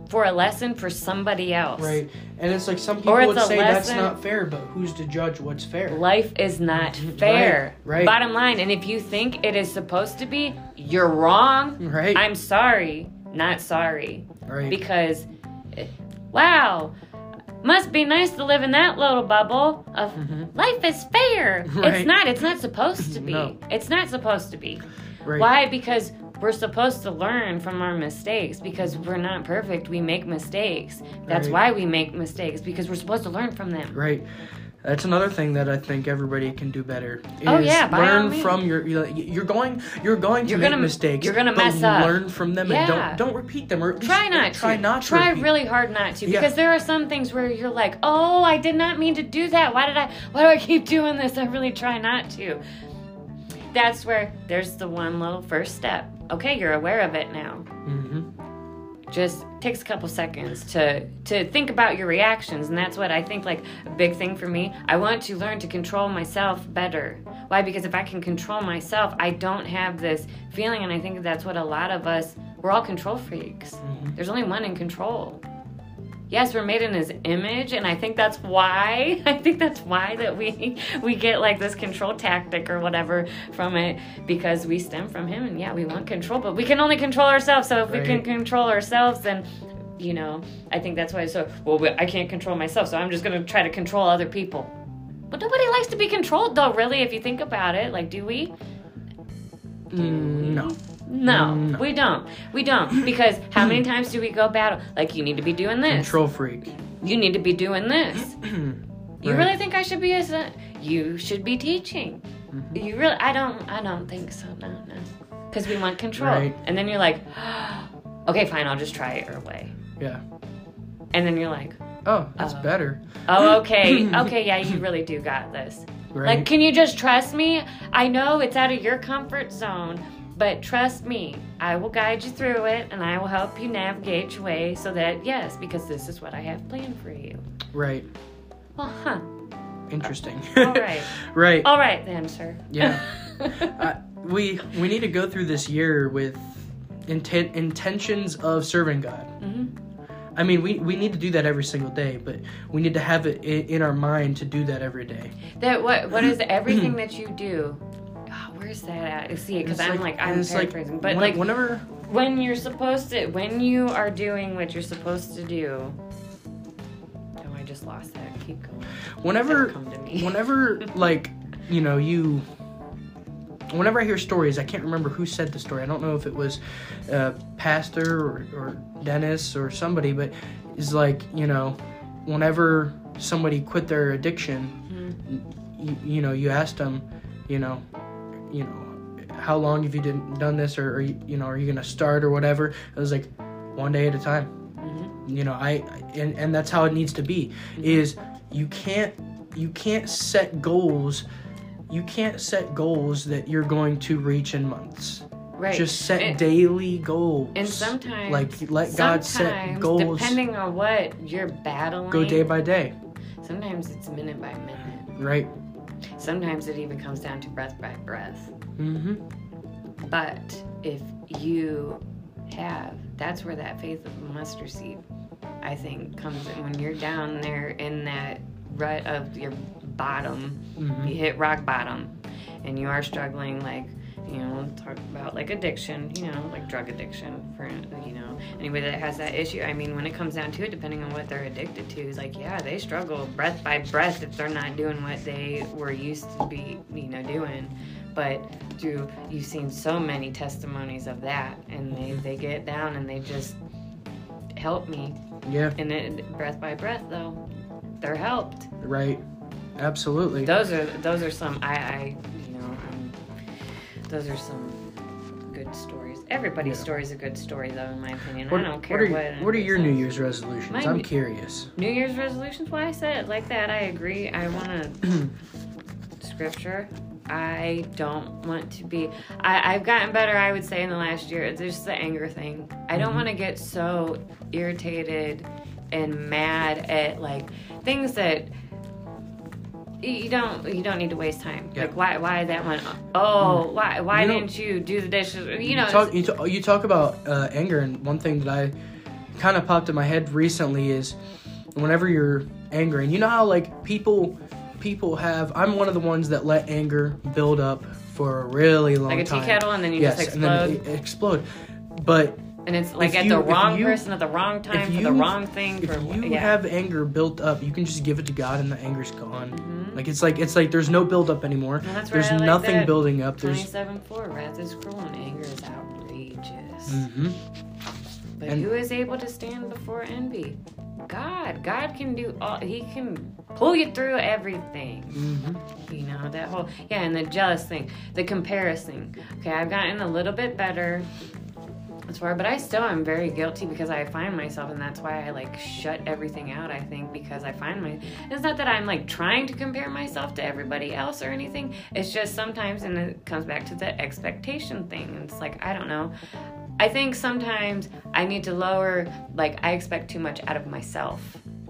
for a lesson for somebody else Right. And it's like some people would say that's not fair, but who's to judge what's fair? life is not [LAUGHS] fair Right, right. bottom line and if you think it is supposed to be you're wrong Right. i'm sorry not sorry right. because eh, wow must be nice to live in that little bubble of life is fair. Mm-hmm. Right. It's not. It's not supposed to be. No. It's not supposed to be. Right. Why? Because we're supposed to learn from our mistakes because we're not perfect. We make mistakes. That's Right. why we make mistakes because we're supposed to learn from them. Right. That's another thing that I think everybody can do better. Is Oh, yeah, by all learn from your. You're you're going. You're going to You're make gonna- mistakes. you're gonna mess up. Learn from them and don't don't repeat them or Try not to. try not to. Try repeat. really hard not to Yeah. because there are some things where you're like, "Oh, I did not mean to do that. Why did I why do I keep doing this? I really try not to." That's where there's the one little first step. Okay, you're aware of it now. Mhm. Just takes a couple seconds to to think about your reactions and that's what I think like a big thing for me. I want to learn to control myself better. Why? Because if I can control myself, I don't have this feeling and I think that's what a lot of us we're all control freaks. Mm-hmm. There's only one in control. Yes, we're made in his image and I think that's why [LAUGHS] I think that's why that we we get like this control tactic or whatever from it because we stem from him and yeah, we want control, but we can only control ourselves. So if we can control ourselves then you know, I think that's why so well I can't control myself, so I'm just going to try to control other people. But nobody likes to be controlled though, really if you think about it. Like do we? Mm, no. No, No. we don't. We don't. Because how many times do we go battle? Like, you need to be doing this. Control freak. You need to be doing this. [CLEARS THROAT] You really think I should be a son? You should be teaching. Mm-hmm. You really? I don't. I don't think so. No, no. Because we want control. Right. And then you're like, [GASPS] okay, fine. I'll just try it your way. Yeah. And then you're like, Oh, that's Uh, better. oh, okay, [LAUGHS] okay, yeah, you really do got this. Right. Like, can you just trust me? I know it's out of your comfort zone, but trust me. I will guide you through it and I will help you navigate your way so that, yes, because this is what I have planned for you. right. Well, huh. Interesting. [LAUGHS] All right. [LAUGHS] right. All right, then, sir. Yeah. I, [LAUGHS] we we need to go through this year with intent intentions of serving God. Mm-hmm. I mean, we, we need to do that every single day, but we need to have it in, in our mind to do that every day. That what what is [CLEARS THROAT] everything that you do? Where's that at? See, because I'm like, I'm it's paraphrasing, but when- like whenever when you're supposed to, when you are doing what you're supposed to do. Oh, I just lost that. Keep going. whenever come to me. whenever [LAUGHS] like you know you whenever i hear stories i can't remember who said the story i don't know if it was uh, pastor or, or dennis or somebody but it's like you know whenever somebody quit their addiction you, you know you asked them you know you know how long have you did, done this? Or, or you you know are you gonna start or whatever? It was like one day at a time. Mhm. you know i and, and that's how it needs to be is you can't you can't set goals you can't set goals that you're going to reach in months. Right. just set And- daily goals. And sometimes, like let god set goals. Depending on what you're battling, go day by day. Sometimes it's minute by minute. right Sometimes it even comes down to breath by breath. mm-hmm But if you have, that's where that faith of mustard seed, I think, comes in. When you're down there in that rut of your bottom, Mhm. you hit rock bottom, and you are struggling, like, you know, talk about like addiction, you know, like drug addiction for, you know, anybody that has that issue. I mean, when it comes down to it, depending on what they're addicted to, like, yeah, they struggle breath by breath if they're not doing what they were used to be, you know, doing. But do you've seen so many testimonies of that, and they they get down and they just help me, yeah and it breath by breath though, they're helped. right absolutely Those are those are some I, I those are some good stories. Everybody's Yeah. story is a good story though, in my opinion. what, I don't care what what. are, what are your new year's resolutions My i'm curious. New Year's resolutions? Why I said it like that? I agree. I want to [CLEARS THROAT] scripture. I don't want to be. I, I've gotten better, I would say, in the last year. It's just the anger thing. I don't Mhm. want to get so irritated and mad at like things that you don't you don't need to waste time. Yeah. Like why why that one? Oh, why why You didn't you do the dishes? You know, talk, you, talk, you talk about uh, anger, and one thing that I kind of popped in my head recently is whenever you're angry, and you know how like people people have. I'm one of the ones that let anger build up for a really long time. like a tea time. kettle, and then you yes, just and explode. then it, it explode. But and it's like If at you- the wrong you- person at the wrong time for the wrong thing. If for you yeah. have anger built up, you can just give it to God, and the anger's gone. Mhm. Like it's like it's like there's no build up anymore. Well, that's why There's like nothing that building up. There's. 27 4 wrath is cruel and anger is outrageous. hmm But And- who is able to stand before envy? God. God can do all. He can pull you through everything. hmm You know that whole yeah, and the jealous thing, the comparison. Okay, I've gotten a little bit better as far, but I still am very guilty because I find myself, and that's why I like shut everything out. I think because I find my. It's not that I'm like trying to compare myself to everybody else or anything. It's just sometimes, and it comes back to the expectation thing. It's like I don't know. I think sometimes I need to lower. Like I expect too much out of myself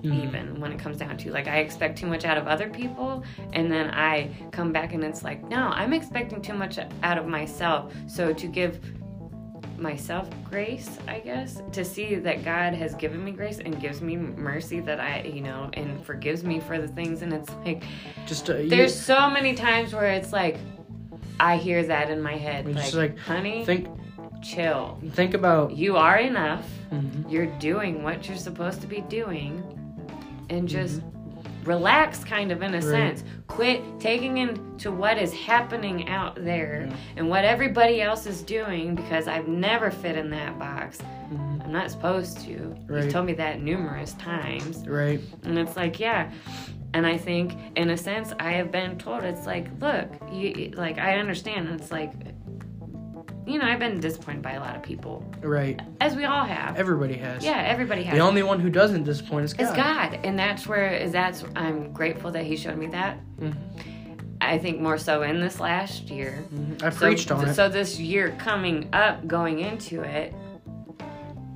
Mhm. even when it comes down to like I expect too much out of other people and then I come back and it's like no I'm expecting too much out of myself so to give myself grace I guess to see that God has given me grace and gives me mercy that I you know and forgives me for the things and it's like Just uh, you- there's so many times where it's like I hear that in my head It's like, just like, honey think chill think about. you are enough Mhm. you're doing what you're supposed to be doing and just relax kind of in a Mm-hmm. Right. sense quit taking into what is happening out there Yeah. and what everybody else is doing because i've never fit in that box Mhm. i'm not supposed to Right. you've told me that numerous times Right. and it's like yeah and i think in a sense i have been told it's like look you like i understand it's like you know i've been disappointed by a lot of people Right. as we all have Everybody has. yeah everybody has The only one who doesn't disappoint is God. it's God, and that's where is that's I'm grateful that He showed me that. Mhm. I think more so in this last year. Mhm. I So- preached on it. So this year coming up, going into it,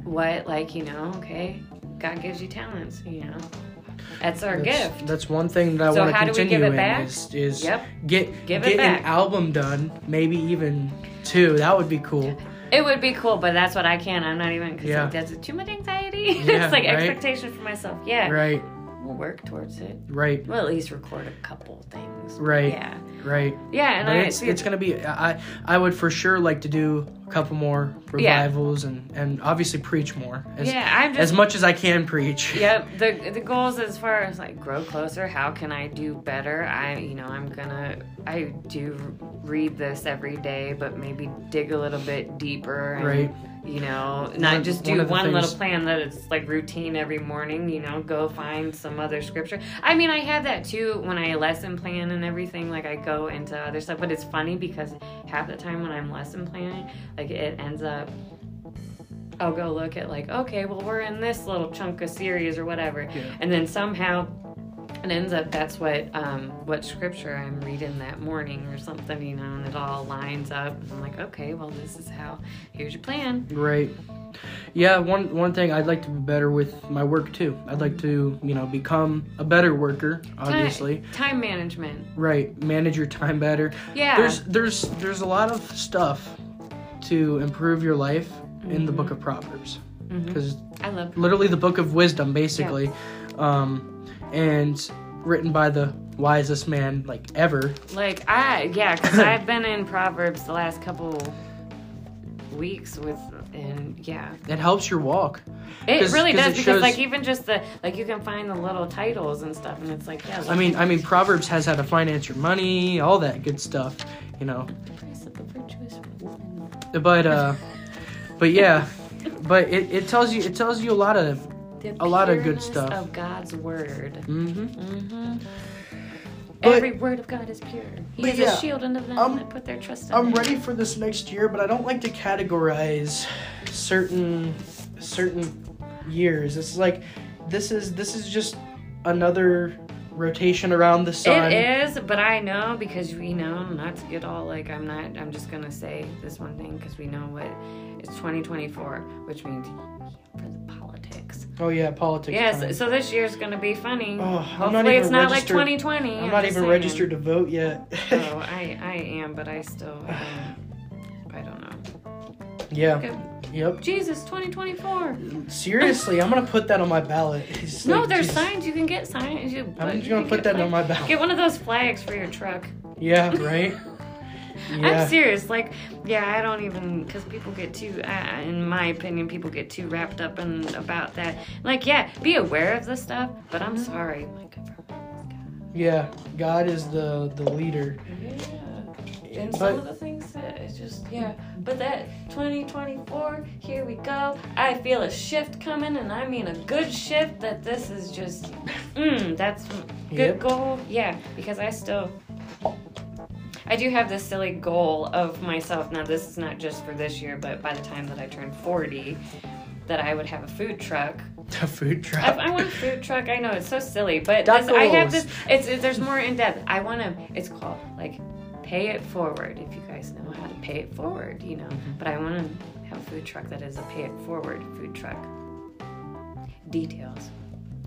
what like you know, okay, God gives you talents, you know, that's our that's, gift. That's one thing that I So want to how do we continue give it in back? is, is Yep. get Give it get an album done, maybe even two. That would be cool. It would be cool, but that's what I can. I'm not even because Yeah. like, that's too much anxiety. [LAUGHS] Yeah, it's like right. expectation for myself. Yeah, Right. We'll work towards it. Right. We'll at least record a couple things. Right. Yeah. Right. Yeah, and But I it's, it's gonna be. I I would for sure like to do a couple more Yeah. revivals and and obviously preach more. As, yeah, I'm just as much as I can preach. [LAUGHS] Yep. The the goals as far as like grow closer. How can I do better? I you know I'm gonna I do read this every day, but maybe dig a little bit deeper. And, Right. You know, One- not just do the one little plan that it's like routine every morning. You know, go find some other scripture. I mean, I have that too when I lesson plan and everything. Like I go into other stuff, but it's funny because half the time when I'm lesson planning, like it ends up I'll go look at like, okay, well we're in this little chunk of series or whatever, Yeah. and then somehow it ends up that's what um, what scripture I'm reading that morning or something, you know, and it all lines up. And I'm like, okay, well this is how. Here's your plan. Right. Yeah, one one thing I'd like to be better with my work too. I'd like to, you know, become a better worker, obviously. time, time management. Right. Manage your time better. Yeah, There's there's there's a lot of stuff to improve your life in the book of Proverbs. Mhm. Cuz I love. literally the book of wisdom basically. Um and written by the wisest man like ever. Like I yeah, because [COUGHS] I've been in Proverbs the last couple weeks with and yeah It helps your walk. It really does it because shows- like even just the like you can find the little titles and stuff and it's like yeah I mean, I mean Proverbs has how to finance your money, all that good stuff, you know. price of a virtuous woman. but uh but yeah but it, it tells you it tells you a lot of The A lot of good stuff. of God's word. mm-hmm. Mm-hmm. But- Every word of God is pure. He is yeah, a shield unto them I'm- that put their trust in i'm him. ready for this next year but i don't like to categorize certain certain years it's like this is this is just another rotation around the sun It is, but I know because we know not to get all like I'm not. I'm just gonna say this one thing because we know what it's 2024, which means for the politics. Oh yeah politics Yes, time. so this year's gonna be funny. Oh, I'm not Hopefully, it's not registered- like 2020. i'm not even saying. registered to vote yet oh, [LAUGHS] I I am, but I still I don't know. yeah Okay. yep Jesus, 2024. seriously i'm gonna put that on my ballot [LAUGHS] It's No, like, there's signs. You can get signs. You, i'm just gonna put that on my ballot Get one of those flags for your truck. yeah right [LAUGHS] Yeah. I'm serious. Like, yeah, I don't even because people get too, uh, in my opinion, people get too wrapped up in about that. Like, yeah, be aware of this stuff, but I'm sorry. Like, Yeah, God is the the leader. yeah. And some But- of the things that it's just yeah. But that 2024, here we go. I feel a shift coming, and I mean a good shift. That this is just, mm, that's good Yep. goal. Yeah, because I still. I do have this silly goal of myself. Now, this is not just for this year, but by the time that I turn 40, that I would have a food truck [LAUGHS] A food truck. I want a food truck. I know it's so silly, but this, I have this. It's it, there's more in depth. I want to. It's called like pay it forward. If you guys know how to pay it forward, you know. Mm-hmm. But I want to have a food truck that is a pay it forward food truck. Details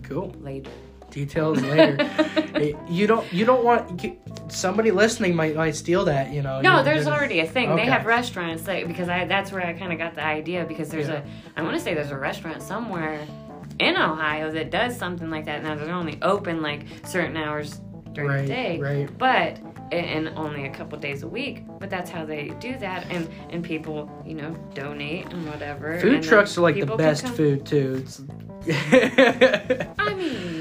Cool. later. Details later. [LAUGHS] Hey, you don't you don't want you, somebody listening might might steal that. You know. No, You- there's already a thing. Okay. They have restaurants that because I that's where I kind of got the idea because there's Yeah. a I want to say there's a restaurant somewhere in Ohio that does something like that. Now they're only open like certain hours during Right, the day, right. But and only a couple days a week. But that's how they do that, and and people you know donate and whatever. Food and trucks are like the best food too. It's I mean.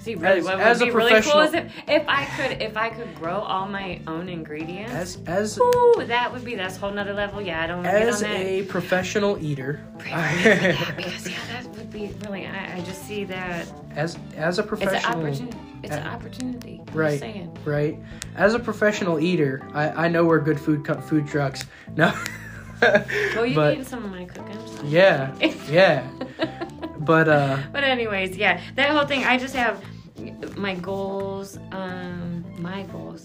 See, really, As- what would as a be really cool is if, if I could if I could grow all my own ingredients. as as Ooh, that would be that's a whole nother level. Yeah, I don't want get on as a professional eater, yeah, [LAUGHS] because yeah, that would be really. I, I just see that as as a professional. it's an opportunity. It's an opportunity. Right. right? As a professional eater, I I know where good food co- food trucks. [LAUGHS] No. Well, you but need some of my cooking. yeah, [LAUGHS] yeah. But uh, But anyways, yeah, that whole thing. I just have my goals. Um, my goals.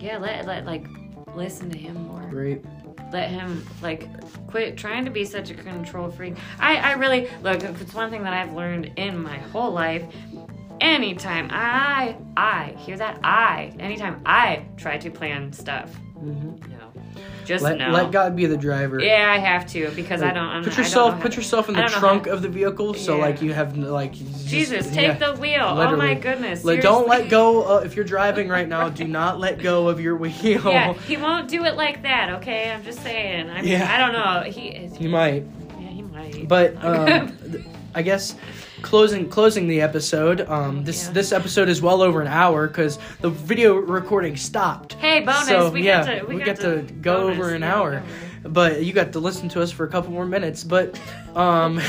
Yeah, let let like listen to him more. great. let him like quit trying to be such a control freak. I, I really look if it's one thing that I've learned in my whole life. Anytime I I hear that I anytime I try to plan stuff, Mhm. Just Let no. let God be the driver. yeah, I have to because I don't. I'm, Put I don't yourself know put to- yourself in the trunk how- of the vehicle, so Yeah. like you have like just- Jesus, take yeah. the wheel. Oh my goodness. Like, don't let go. Uh, if you're driving right now, do not [LAUGHS] let go of your wheel. Yeah, he won't do it like that. Okay, I'm just saying. I mean, Yeah. I don't know. He is. You might, Yeah, he might. but [LAUGHS] um, I guess closing closing the episode. Um, this Yeah. this episode is well over an hour because the video recording stopped. hey, bonus. So, we yeah, get to we, we got get to go bonus, over an yeah, hour. But you got to listen to us for a couple more minutes. But um,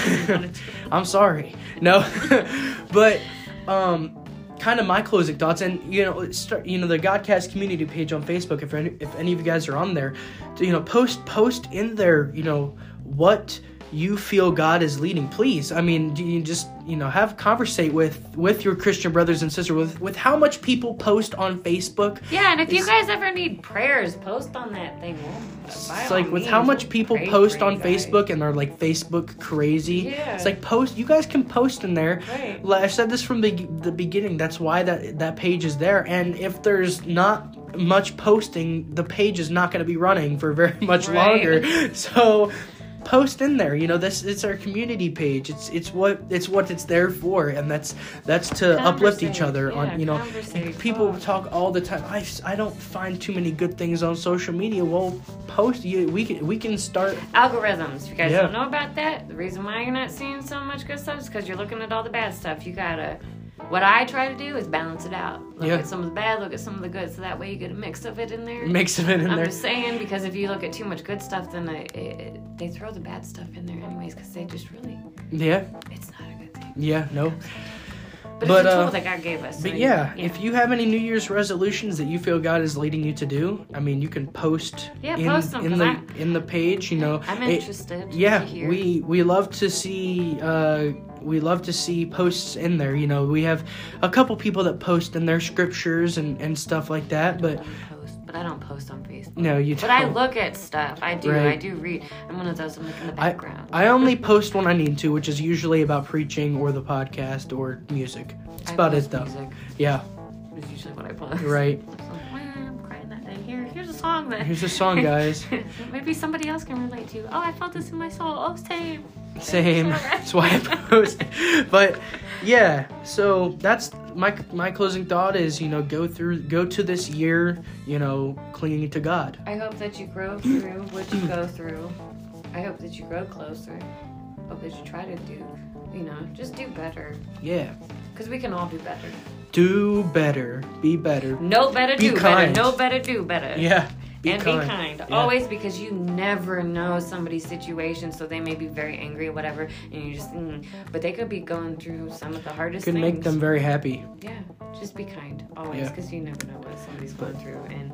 [LAUGHS] I'm sorry. No, [LAUGHS] but um, kind of my closing thoughts, and you know, start you know the Godcast community page on Facebook. If any, if any of you guys are on there, to, you know, post post in there. You know what you feel God is leading. Please, I mean, do you just you know have conversate with with your Christian brothers and sisters with with how much people post on Facebook. Yeah, and if you guys ever need prayers, post on that thing. We'll- It's like with means, how much people post on guys. Facebook and they're like Facebook crazy. Yeah. It's like post. You guys can post in there. Right. Like I said this from the the beginning. That's why that that page is there. And if there's not much posting, the page is not going to be running for very [LAUGHS] much Right. longer. [LAUGHS] So post in there you know this it's our community page it's it's what it's what it's there for and that's that's to uplift each other yeah, on you know people talk. talk all the time I, I don't find too many good things on social media well post you we can we can start Algorithms. If you guys Yeah. don't know about that, the reason why you're not seeing so much good stuff is because you're looking at all the bad stuff. You gotta. What I try to do is balance it out. Look Yeah. at some of the bad, look at some of the good, so that way you get a mix of it in there. mix of it in I'm there just saying because if you look at too much good stuff, then it, it, they throw the bad stuff in there anyways because they just really, yeah it's not a good thing. yeah no But, But, it's a tool uh, that God gave us. But you- yeah, if you have any New Year's resolutions that you feel God is leading you to do, I mean, you can post Yeah, in, post 'em, in the I'm- in the page. You know, I'm It- interested. yeah, to hear. we we love to see uh, we love to see posts in there. You know, we have a couple people that post in their scriptures and and stuff like that. But I don't post, but I don't post on Facebook. no, you But don't. I look at stuff. I do. Right. I do read. I'm one of those. I'm like in the background. I only post when I need to, which is usually about preaching or the podcast or music. It's I about it, though. Music Yeah, is usually what I post. right. [LAUGHS] I'm crying that day. Here, here's a song that Here's a song, guys. [LAUGHS] maybe somebody else can relate to. Oh, I felt this in my soul. Oh, same. Same. That's why I posted. But yeah, so that's my my closing thought is you know go through go to this year you know clinging to God. I hope that you grow through what you go through. I hope that you grow closer. Hope that you try to do, you know, just do better. Yeah. Because we can all do better. Do better. Be better. No better, Be do kind. better. No better, do better. Yeah. Be and kind. be kind. Yeah. Always because you never know somebody's situation, so they may be very angry or whatever, and you just, mm, but they could be going through some of the hardest Could things. make them very happy. Yeah, just be kind always Yeah. because you never know what somebody's going through. And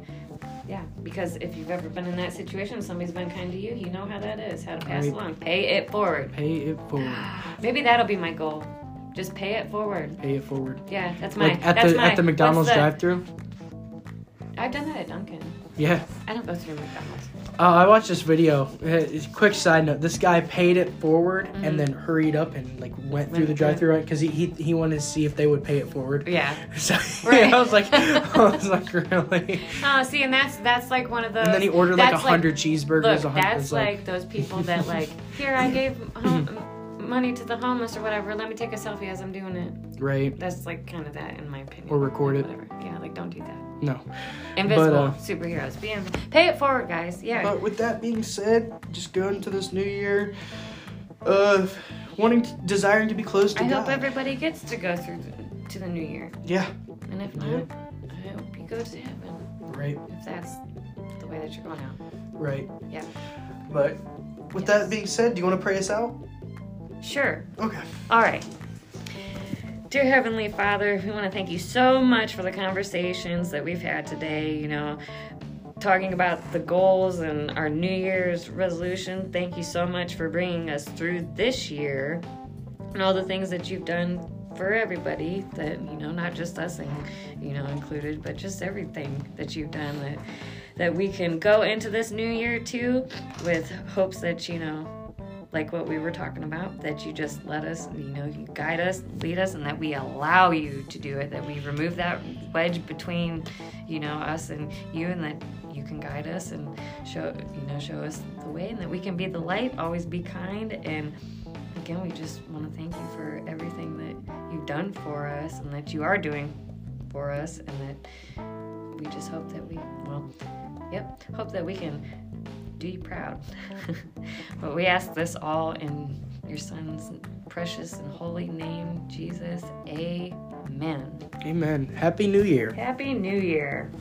yeah, because if you've ever been in that situation, somebody's been kind to you, you know how that is, how to pass Right. along. Pay it forward. Pay it forward. [SIGHS] Maybe that'll be my goal. Just pay it forward. Pay it forward. Yeah, that's my. Like at that's the my, at the McDonald's drive-through. I've done that at Dunkin'. Yeah. I don't go through McDonald's. Uh, I watched this video. Uh, quick side note: This guy paid it forward Mhm. and then hurried up and like went through the drive-through because he, he he wanted to see if they would pay it forward. Yeah. [LAUGHS] So [LAUGHS] Right. I was like, [LAUGHS] I was like, really? Oh, see, and that's that's like one of those. And then he ordered like a hundred cheeseburgers. Look, a hundred, that's it's like, those people that like, here I gave home, money to the homeless or whatever. Let me take a selfie as I'm doing it. right. That's like kind of that in my opinion. Or record it. Whatever. Yeah, like don't do that. No. Invisible uh, superheroes. Be inv- pay it forward, guys. Yeah. But with that being said, just going into this new year, uh, wanting, to, desiring to be close to I God. hope everybody gets to go through the, to the new year, yeah. and if not, Yeah. I hope you go to heaven. Right. If that's the way that you're going out. Right. Yeah. But with Yes. that being said, do you want to pray us out? Sure. Okay. All right. Dear Heavenly Father, we want to thank you so much for the conversations that we've had today. You know, talking about the goals and our New Year's resolution. Thank you so much for bringing us through this year and all the things that you've done for everybody that you know not just us and you know included but just everything that you've done that that we can go into this new year too with hopes that you know like what we were talking about that you just let us you know you guide us lead us and that we allow you to do it that we remove that wedge between you know us and you and that you can guide us and show you know show us the way and that we can be the light always be kind. And again we just want to thank you for everything that you've done for us and that you are doing for us and that we just hope that we well yep hope that we can do you proud. [LAUGHS] but we ask this all in your son's precious and holy name, Jesus. Amen. Amen. Happy New Year. Happy New Year.